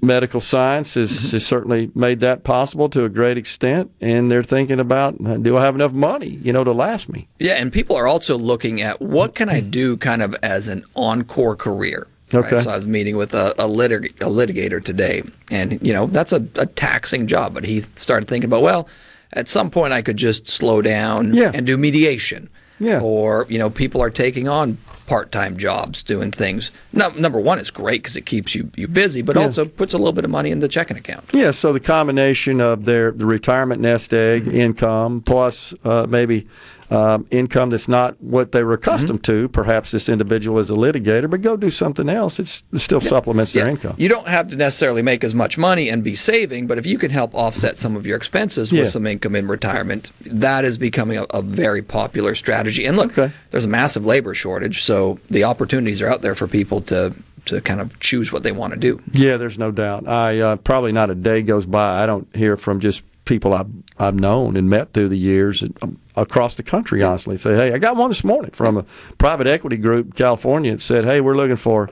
medical science has, mm-hmm. has certainly made that possible to a great extent. And they're thinking about, uh, do I have enough money, you know, to last me? Yeah, and people are also looking at what can I mm-hmm. do kind of as an encore career. right? Okay. So I was meeting with a, a, litig- a litigator today, and you know that's a, a taxing job. But he started thinking about, well, at some point I could just slow down Yeah. and do mediation. Yeah. Or you know, people are taking on part-time jobs, doing things. No, number one, it's great because it keeps you you busy, but Yeah. also puts a little bit of money in the checking account. Yeah, so the combination of their the retirement nest egg income plus uh, maybe um, income that's not what they were accustomed to. Perhaps this individual is a litigator, but go do something else. It's, it still supplements their income. You don't have to necessarily make as much money and be saving, but if you can help offset some of your expenses Yeah. with some income in retirement, that is becoming a, a very popular strategy. And look, there's a massive labor shortage, so the opportunities are out there for people to to kind of choose what they want to do. Yeah, there's no doubt. I uh, probably not a day goes by I don't hear from just people I've I've known and met through the years and, um, across the country. Honestly, say, hey, I got one this morning from a private equity group in California that said, hey, we're looking for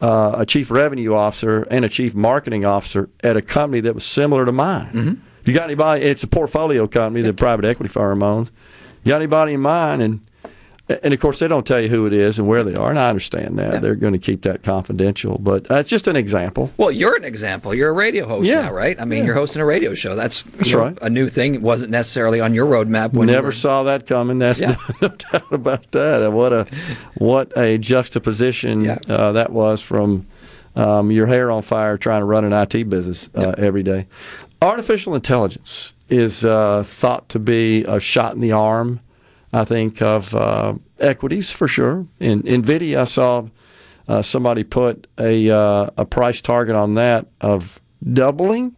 uh, a chief revenue officer and a chief marketing officer at a company that was similar to mine. You got anybody? It's a portfolio company that private equity firm owns. You got anybody in mind? And And of course, they don't tell you who it is and where they are, and I understand that. They're going to keep that confidential, but that's just an example. Well, you're an example. You're a radio host Yeah. now, right? I mean, Yeah. you're hosting a radio show. That's, That's you know, right. a new thing. It wasn't necessarily on your roadmap when you Never were- saw that coming. That's Yeah. no, doubt about that. What a what a juxtaposition uh, that was from um, your hair on fire trying to run an IT business uh, every day. Artificial intelligence is uh, thought to be a shot in the arm. I think of uh, equities for sure. In Nvidia, I saw uh, somebody put a uh, a price target on that of doubling.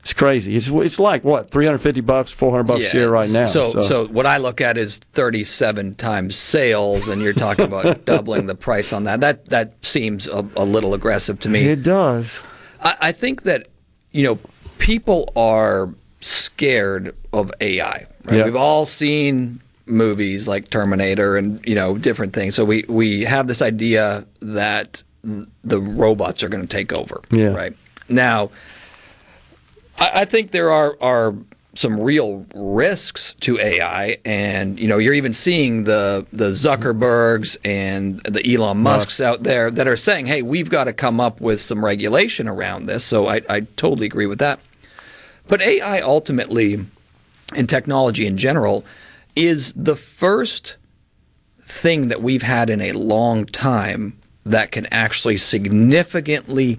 It's crazy. It's it's like what three hundred fifty bucks, four hundred bucks a share right now. So, so, what I look at is 37 times sales, and you're talking about doubling the price on that. That that seems a, a little aggressive to me. It does. I, I think that you know people are scared of AI. Right? Yeah. We've all seen movies like Terminator and you know different things. So we we have this idea that the robots are going to take over. Yeah. Right now, I, I think there are are some real risks to AI, and you know you're even seeing the the Zuckerbergs and the Elon Musk's out there that are saying, "Hey, we've got to come up with some regulation around this." So I, I totally agree with that. But AI ultimately, and technology in general, is the first thing that we've had in a long time that can actually significantly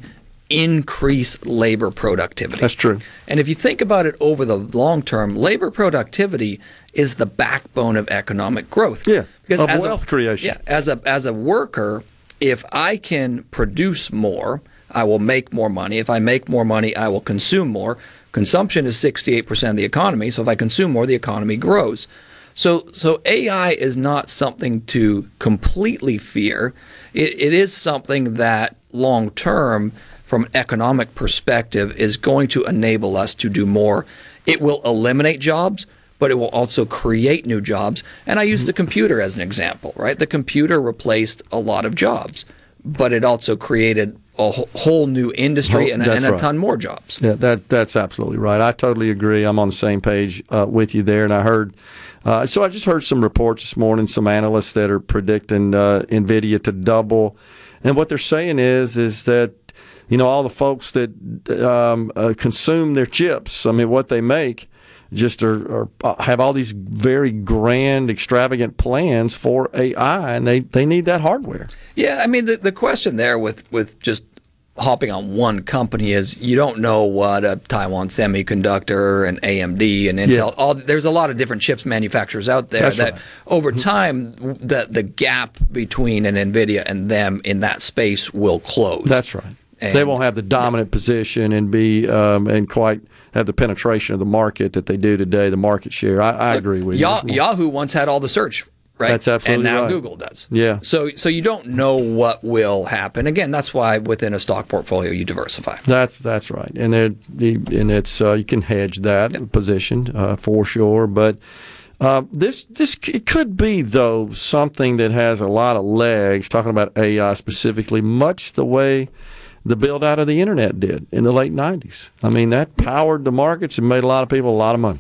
increase labor productivity. That's true. And if you think about it over the long term, labor productivity is the backbone of economic growth. Yeah, of as wealth a, creation. Yeah, as a as a worker, if I can produce more, I will make more money. If I make more money, I will consume more. Consumption is 68% of the economy, so if I consume more, the economy grows. So so AI is not something to completely fear. It, it is something that long term from an economic perspective is going to enable us to do more. It will eliminate jobs, but it will also create new jobs. And I use the computer as an example, right? The computer replaced a lot of jobs, but it also created a whole new industry Oh, and, and a right. ton more jobs. Yeah, that that's absolutely right. I totally agree. I'm on the same page uh, with you there. And I heard, uh, so I just heard some reports this morning, some analysts that are predicting uh, Nvidia to double, and what they're saying is is that you know all the folks that um, uh, consume their chips. I mean, what they make. Just are, are uh, have all these very grand, extravagant plans for AI, and they, they need that hardware. Yeah, I mean the the question there with with just hopping on one company is you don't know what a Taiwan Semiconductor and AMD and Intel. Yeah. All there's a lot of different chips manufacturers out there That's that right. over time the the gap between an Nvidia and them in that space will close. That's right. And- they won't have the dominant position and be um, and quite have the penetration of the market that they do today. The market share. I, I agree with you. Yahoo once had all the search, right? That's absolutely And now right. Google does. Yeah. So so you don't know what will happen. Again, that's why within a stock portfolio you diversify. That's that's right, and they're- and it's uh, you can hedge that position uh, for sure, but. Uh, this this it could be though something that has a lot of legs. Talking about AI specifically, much the way the build out of the internet did in the late '90s. I mean, that powered the markets and made a lot of people a lot of money.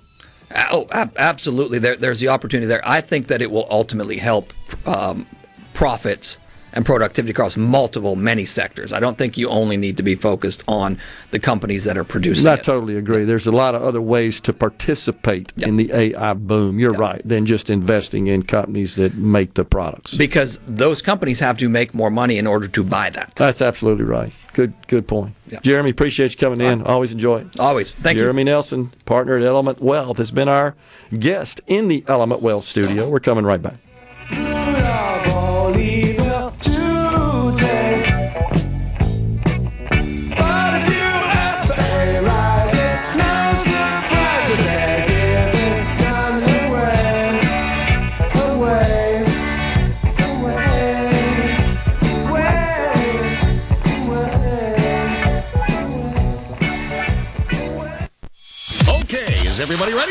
Oh, ab- absolutely. There, there's the opportunity there. I think that it will ultimately help um, profits and productivity across multiple, many sectors. I don't think you only need to be focused on the companies that are producing I it. totally agree. There's a lot of other ways to participate in the AI boom. You're right. Than just investing in companies that make the products. Because those companies have to make more money in order to buy that. That's absolutely right. Good good point. Jeremy, appreciate you coming in. Always enjoy it. Always. Thank you. Jeremy Nelson, partner at Element Wealth, has been our guest in the Element Wealth studio. We're coming right back.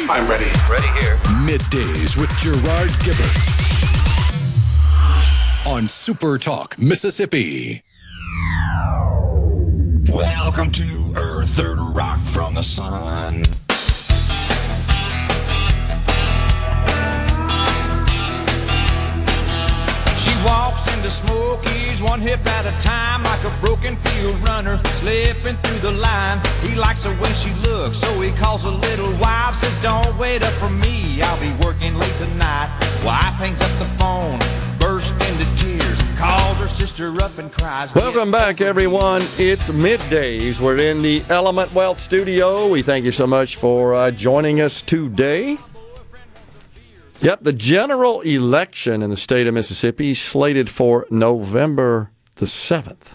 ready? I'm ready. Ready here. Middays with Gerard Gibert on Super Talk, Mississippi. Welcome to Earth, Third Rock from the Sun. She walks into smoky he's one hip at a time, like a broken field runner, slipping through the line. He likes the way she looks, so he calls a little wife, says, Don't wait up for me, I'll be working late tonight. Wife hangs up the phone, bursts into tears, calls her sister up and cries. Welcome back, everyone. It's middays. We're in the Element Wealth studio. We thank you so much for uh, joining us today. Yep, the general election in the state of Mississippi is slated for November the 7th.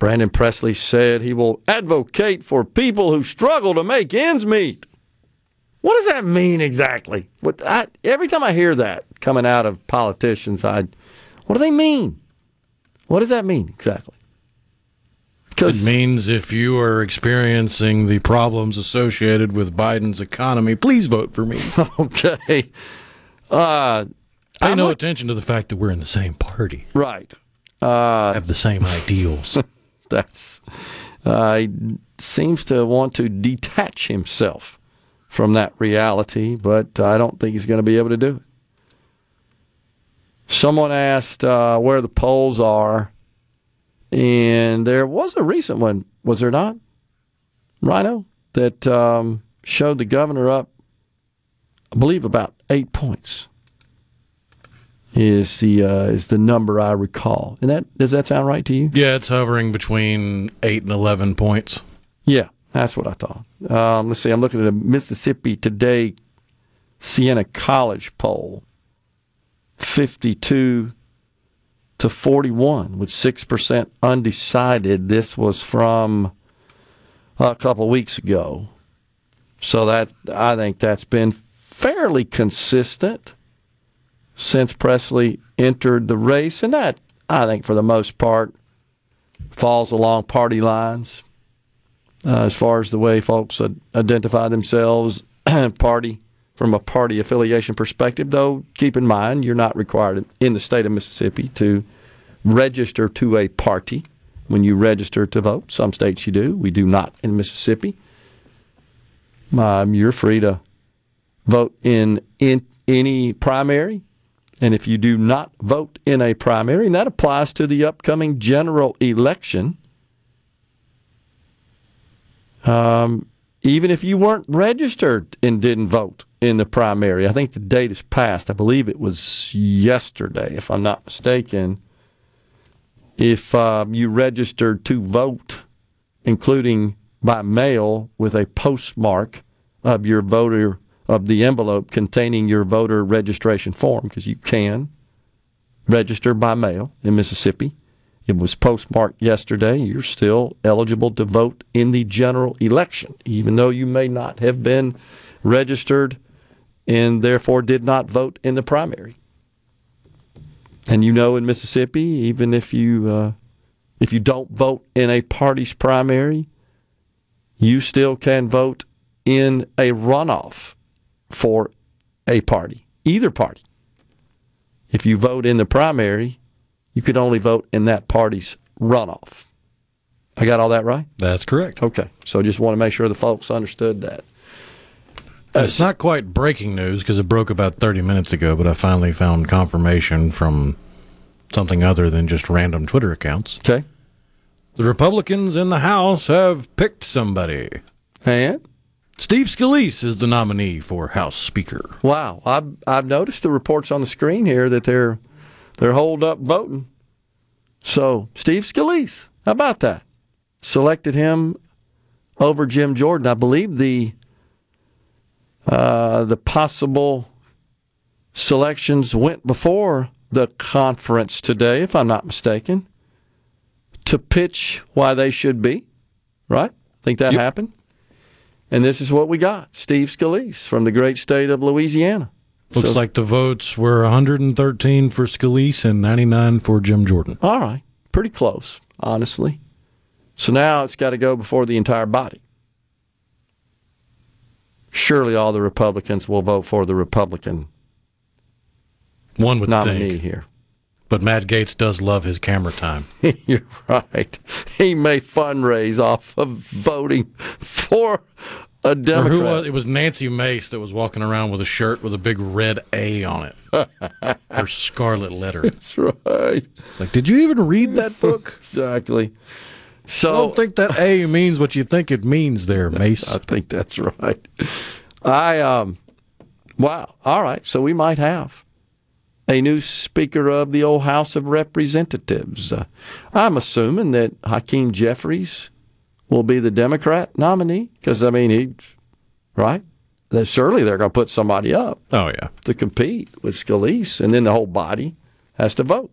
Brandon Presley said he will advocate for people who struggle to make ends meet. What does that mean exactly? What I, every time I hear that coming out of politicians, I what do they mean? What does that mean exactly? It means if you are experiencing the problems associated with Biden's economy, please vote for me. okay. Uh, Pay I'm no not- attention to the fact that we're in the same party, Right. Uh, have the same ideals. that's uh, he seems to want to detach himself from that reality, but I don't think he's going to be able to do it. Someone asked uh, where the polls are, and there was a recent one, was there not? Rhino that um, showed the governor up, I believe, about eight points. Is the uh, is the number I recall? And that does that sound right to you? yeah, it's hovering between eight and eleven points. Yeah, that's what I thought. Um, let's see. I'm looking at a Mississippi Today Siena College poll. 52 to 41 with 6% undecided. This was from a couple weeks ago. So that I think that's been fairly consistent since Presley entered the race and that I think for the most part falls along party lines uh, as far as the way folks identify themselves, and party from a party affiliation perspective. Though, keep in mind, you're not required in the state of Mississippi to register to a party when you register to vote. Some states you do. We do not in Mississippi. Um, you're free to vote in in any primary, and if you do not vote in a primary, and that applies to the upcoming general election um, even if you weren't registered and didn't vote in the primary. I think the date is passed. I believe it was yesterday, if I'm not mistaken. If um, you registered to vote, including by mail with a postmark of your voter of the envelope containing your voter registration form, because you can register by mail in Mississippi. It was postmarked yesterday. You're still eligible to vote in the general election, even though you may not have been registered and therefore did not vote in the primary. And you know, in Mississippi, even if you uh, if you don't vote in a party's primary, you still can vote in a runoff for a party, either party. If you vote in the primary, you could only vote in that party's runoff. I got all that right? That's correct. Okay. So just want to make sure the folks understood that. it's not quite breaking news because it broke about 30 minutes ago, but I finally found confirmation from something other than just random Twitter accounts. Okay. The Republicans in the House have picked somebody. And? Steve Scalise is the nominee for House Speaker. Wow. I've, I've noticed the reports on the screen here that they're they're holed up voting. So Steve Scalise, how about that? Selected him over Jim Jordan. I believe the uh, the possible selections went before the conference today, if I'm not mistaken, to pitch why they should be. Right? Think that happened? And this is what we got: Steve Scalise from the great state of Louisiana. Looks So- like the votes were 113 for Scalise and 99 for Jim Jordan. All right. Pretty close, honestly. So now it's got to go before the entire body. Surely all the Republicans will vote for the Republican One would nominee think. here. But Matt Gaetz does love his camera time. You're right. He may fundraise off of voting for a Or Democrat. who was, it was Nancy Mace that was walking around with a shirt with a big red A on it. Her scarlet letter. That's right. Like, did you even read that book? Exactly. So I don't think that A means what you think it means there, Mace. I think that's right. I um wow. All right. So we might have a new Speaker of the old House of Representatives. Uh, I'm assuming that Hakeem Jeffries will be the Democrat nominee because I mean he right. Surely they're going to put somebody up Oh, yeah. to compete with Scalise, and then the whole body has to vote.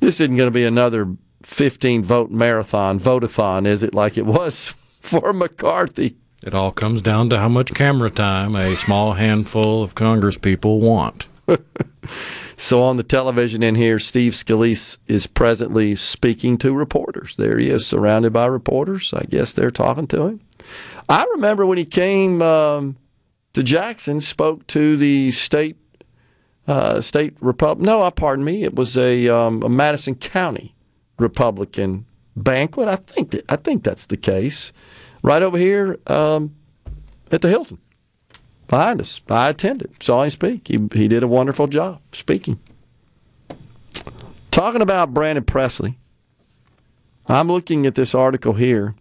This isn't going to be another 15 vote marathon, votathon, is it, like it was for McCarthy? It all comes down to how much camera time a small handful of Congress people want. So on the television in here, Steve Scalise is presently speaking to reporters. There he is, surrounded by reporters. I guess they're talking to him. I remember when he came um, to Jackson, spoke to the state uh, state Republic. No, uh, pardon me. It was a, um, a Madison County Republican banquet. I think that, I think that's the case. Right over here um, at the Hilton behind us. I attended, saw him speak. He he did a wonderful job speaking. Talking about Brandon Presley, I'm looking at this article here.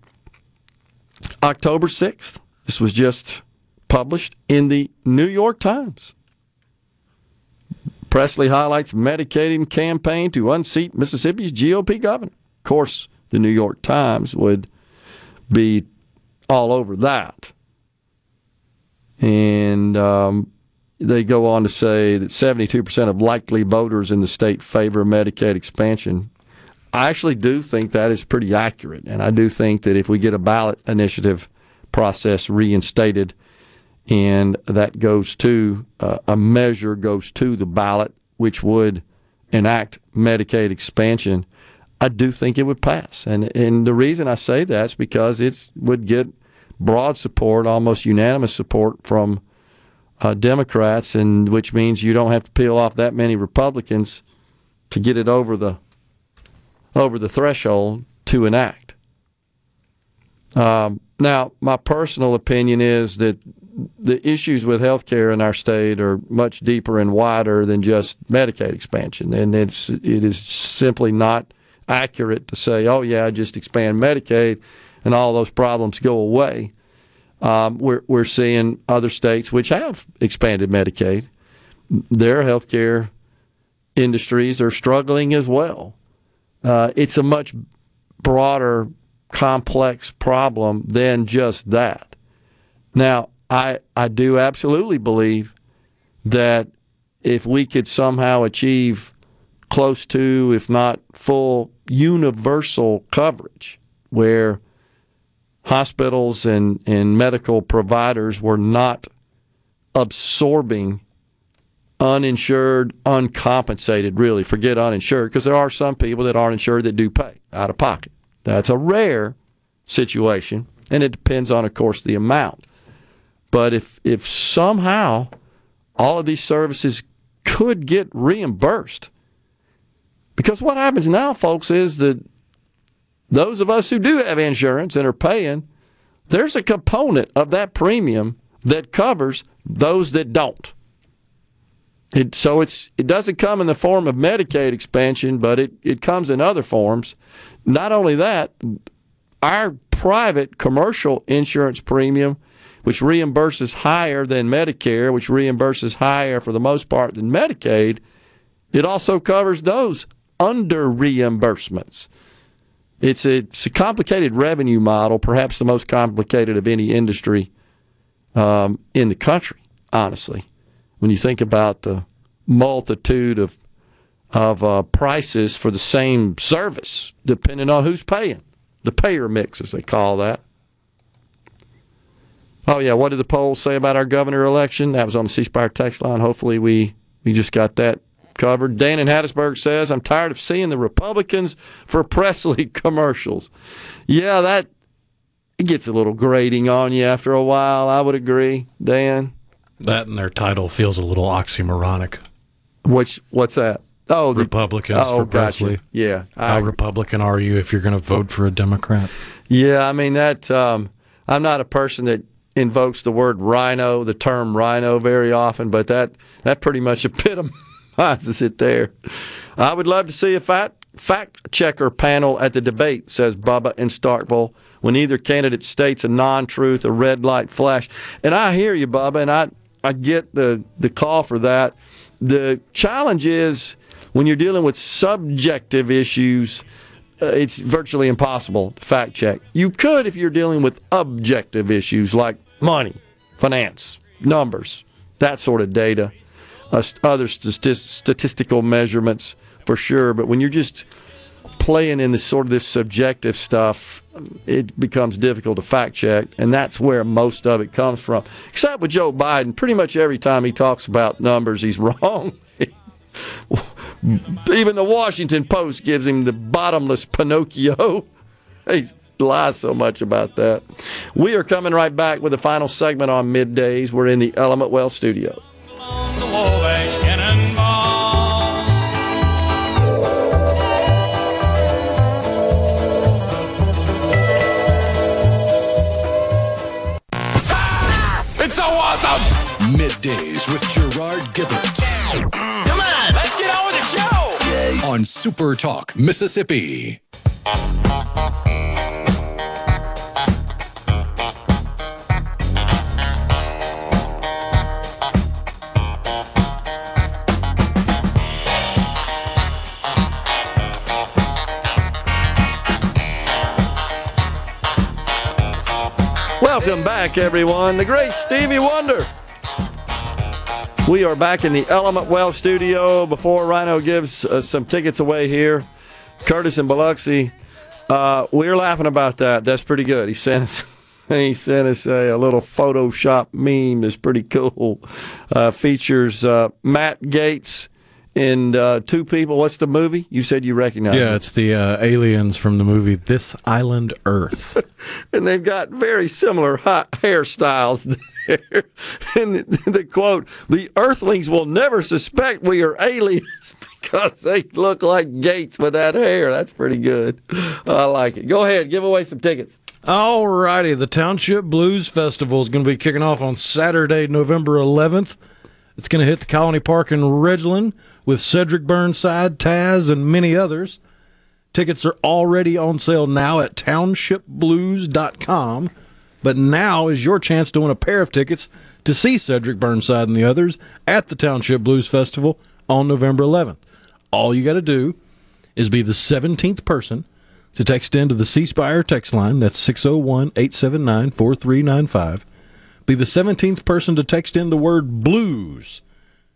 October 6th. This was just published in the New York Times. Presley highlights Medicaid campaign to unseat Mississippi's GOP governor. Of course, the New York Times would be all over that. And um, they go on to say that 72% of likely voters in the state favor Medicaid expansion. I actually do think that is pretty accurate. And I do think that if we get a ballot initiative process reinstated and that goes to uh, a measure goes to the ballot, which would enact Medicaid expansion, I do think it would pass. And and the reason I say that is because it would get broad support, almost unanimous support from uh, Democrats, and which means you don't have to peel off that many Republicans to get it over the over the threshold to enact. Um, now, my personal opinion is that the issues with health care in our state are much deeper and wider than just Medicaid expansion, and it's it is simply not accurate to say, "Oh yeah, just expand Medicaid and all those problems go away." Um, we're we're seeing other states which have expanded Medicaid, their healthcare industries are struggling as well. Uh, it's a much broader, complex problem than just that. Now, I I do absolutely believe that if we could somehow achieve close to, if not full, universal coverage, where hospitals and, and medical providers were not absorbing uninsured, uncompensated, really, forget uninsured, because there are some people that aren't insured that do pay out of pocket. That's a rare situation, and it depends on, of course, the amount. But if if somehow all of these services could get reimbursed, because what happens now, folks, is that those of us who do have insurance and are paying, there's a component of that premium that covers those that don't. It, so it's it doesn't come in the form of Medicaid expansion, but it, it comes in other forms. Not only that, our private commercial insurance premium, which reimburses higher than Medicare, which reimburses higher for the most part than Medicaid, it also covers those under reimbursements. It's a, it's a complicated revenue model, perhaps the most complicated of any industry um, in the country, honestly. When you think about the multitude of of uh, prices for the same service, depending on who's paying, the payer mix, as they call that. Oh yeah, what did the polls say about our governor election? That was on the C Spire text line. Hopefully, we we just got that covered. Dan in Hattiesburg says, I'm tired of seeing the Republicans for Presley commercials. Yeah, that it gets a little grating on you after a while. I would agree, Dan. That and their title feels a little oxymoronic. Which what's that? Oh, the- Republicans oh, for gotcha. Presley. Yeah, How Republican are you if you're going to vote for a Democrat? Yeah, I mean that. Um, I'm not a person that invokes the word rhino, the term rhino, very often, but that that pretty much epitomizes it there. I would love to see a fact fact checker panel at the debate, says Bubba in Starkville, when either candidate states a non-truth, a red light flash. And I hear you, Bubba, and I I get the the call for that. The challenge is when you're dealing with subjective issues uh, it's virtually impossible to fact check. You could if you're dealing with objective issues like money, finance, numbers, that sort of data, other st- statistical measurements for sure. But when you're just playing in this sort of this subjective stuff, it becomes difficult to fact check, and that's where most of it comes from. Except with Joe Biden, pretty much every time he talks about numbers, he's wrong. Even the Washington Post gives him the bottomless Pinocchio. He lies so much about that. We are coming right back with the final segment on middays. We're in the Element Wealth studio. Middays with Gerard Gibert. Come on, let's get on with the show. On Super Talk, Mississippi. Welcome back, everyone. The great Stevie Wonder. We are back in the Element Wealth studio. Before Rhino gives uh, some tickets away here, Curtis and Biloxi, uh, we're laughing about that. That's pretty good. He sent us. He sent us a, a little Photoshop meme that's pretty cool. Uh, features uh, Matt Gaetz and uh, two people. What's the movie? You said you recognize Yeah, it. it's the uh, aliens from the movie This Island Earth. and they've got very similar ha- hairstyles there. and the, the quote: "The Earthlings will never suspect we are aliens because they look like Gaetz with that hair." That's pretty good. I like it. Go ahead, give away some tickets. All righty, the Township Blues Festival is going to be kicking off on Saturday, November 11th. It's going to hit the Colony Park in Ridgeland with Cedric Burnside, Taz, and many others. Tickets are already on sale now at townshipblues.com. But now is your chance to win a pair of tickets to see Cedric Burnside and the others at the Township Blues Festival on November 11th. All you got to do is be the 17th person to text into the C Spire text line. That's 601 879 4395. Be the 17th person to text in the word blues,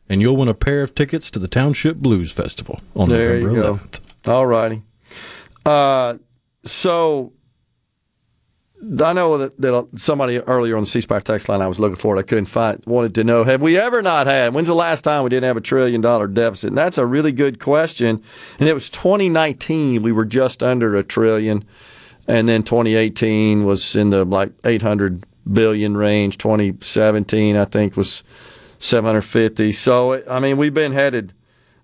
and you'll win a pair of tickets to the Township Blues Festival on there November you go. 11th. All righty. Uh, so I know that, that somebody earlier on the C Spire text line I was looking for it. I couldn't find. Wanted to know: Have we ever not had? When's the last time we didn't have a trillion dollar deficit? And that's a really good question. And it was 2019. We were just under a trillion, and then 2018 was in the like 800 billion range. 2017, I think, was 750. So I mean, we've been headed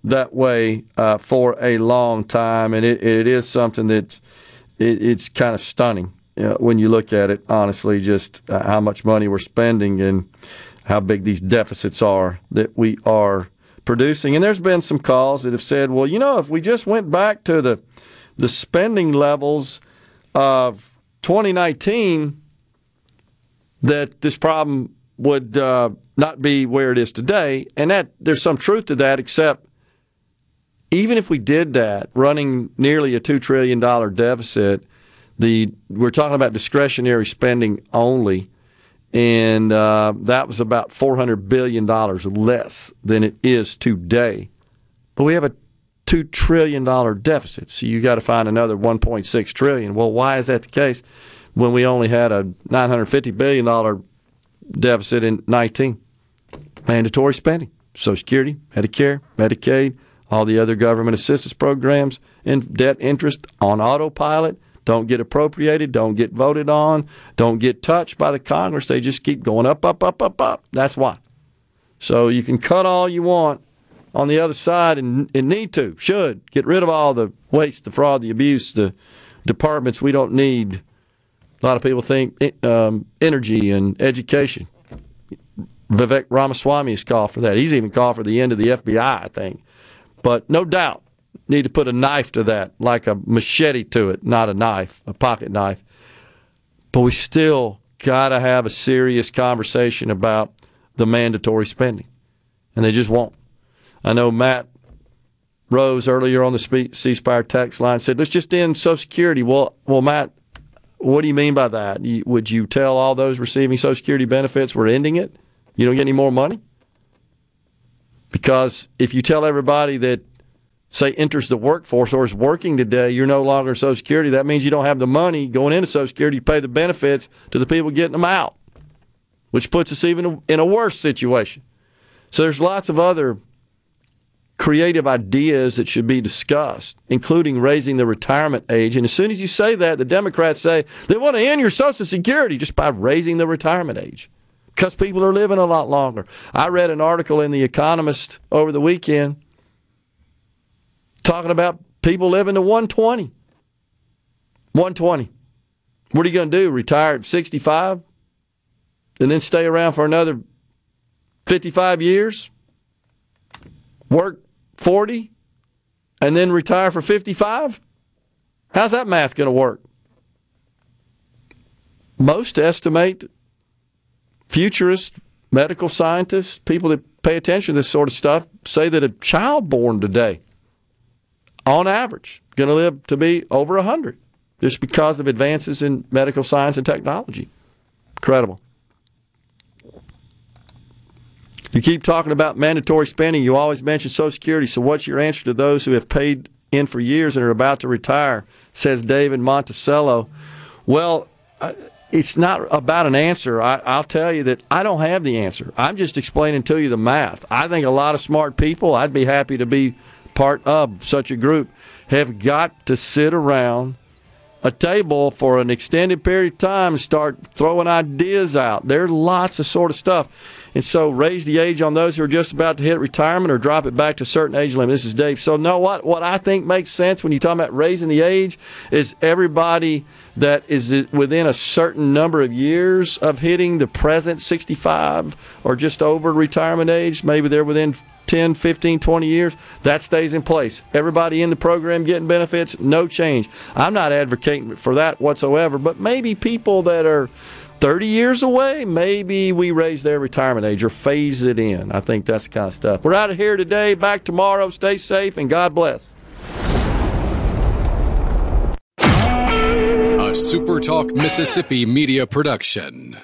that way uh, for a long time, and it, it is something that it, it's kind of stunning you know, when you look at it. Honestly, just uh, how much money we're spending and how big these deficits are that we are producing. And there's been some calls that have said, well, you know, if we just went back to the the spending levels of 2019, that this problem would uh, not be where it is today. And that there's some truth to that, except even if we did that, running nearly a two trillion dollar deficit, the we're talking about discretionary spending only, and uh, that was about four hundred billion dollars less than it is today. But we have a two trillion dollar deficit, so you got to find another one point six trillion. Well, why is that the case when we only had a nine hundred fifty billion dollar deficit in nineteen? Mandatory spending, Social Security, Medicare, Medicaid all the other government assistance programs and debt interest on autopilot don't get appropriated, don't get voted on, don't get touched by the Congress. They just keep going up, up, up, up, up. That's why. So you can cut all you want, on the other side and, and need to, should get rid of all the waste, the fraud, the abuse, the departments we don't need. A lot of people think um, energy and education. Vivek Ramaswamy has called for that. He's even called for the end of the FBI, I think. But no doubt, need to put a knife to that, like a machete to it, not a knife, a pocket knife. But we still got to have a serious conversation about the mandatory spending. And they just won't. I know Matt Rose earlier on the C Spire text line said, let's just end Social Security. Well, well, Matt, what do you mean by that? would you tell all those receiving Social Security benefits we're ending it? You don't get any more money? Because if you tell everybody that, say, enters the workforce or is working today, you're no longer Social Security, that means you don't have the money going into Social Security to pay the benefits to the people getting them out, which puts us even in a worse situation. So there's lots of other creative ideas that should be discussed, including raising the retirement age. And as soon as you say that, the Democrats say they want to end your Social Security just by raising the retirement age because people are living a lot longer. I read an article in The Economist over the weekend talking about people living to 120. 120. What are you going to do? Retire at 65 and then stay around for another 55 years? Work 40 and then retire for 55? How's that math going to work? Most estimate futurists, medical scientists, people that pay attention to this sort of stuff say that a child born today, on average, going to live to be over 100 just because of advances in medical science and technology. Incredible. You keep talking about mandatory spending. You always mention Social Security. So, what's your answer to those who have paid in for years and are about to retire? Says David Monticello. Well, uh, it's not about an answer. I, will tell you that I don't have the answer. I'm just explaining to you the math. I think a lot of smart people, I'd be happy to be part of such a group, have got to sit around a table for an extended period of time and start throwing ideas out. There's lots of sort of stuff. And so raise the age on those who are just about to hit retirement or drop it back to a certain age limit. This is Dave. So no what what I think makes sense when you talk about raising the age is everybody that is within a certain number of years of hitting the present 65 or just over retirement age, maybe they're within 10, 15, 20 years, that stays in place. Everybody in the program getting benefits, no change. I'm not advocating for that whatsoever, but maybe people that are 30 years away, maybe we raise their retirement age or phase it in. I think that's the kind of stuff. We're out of here today. Back tomorrow. Stay safe and God bless. A SuperTalk Mississippi media production.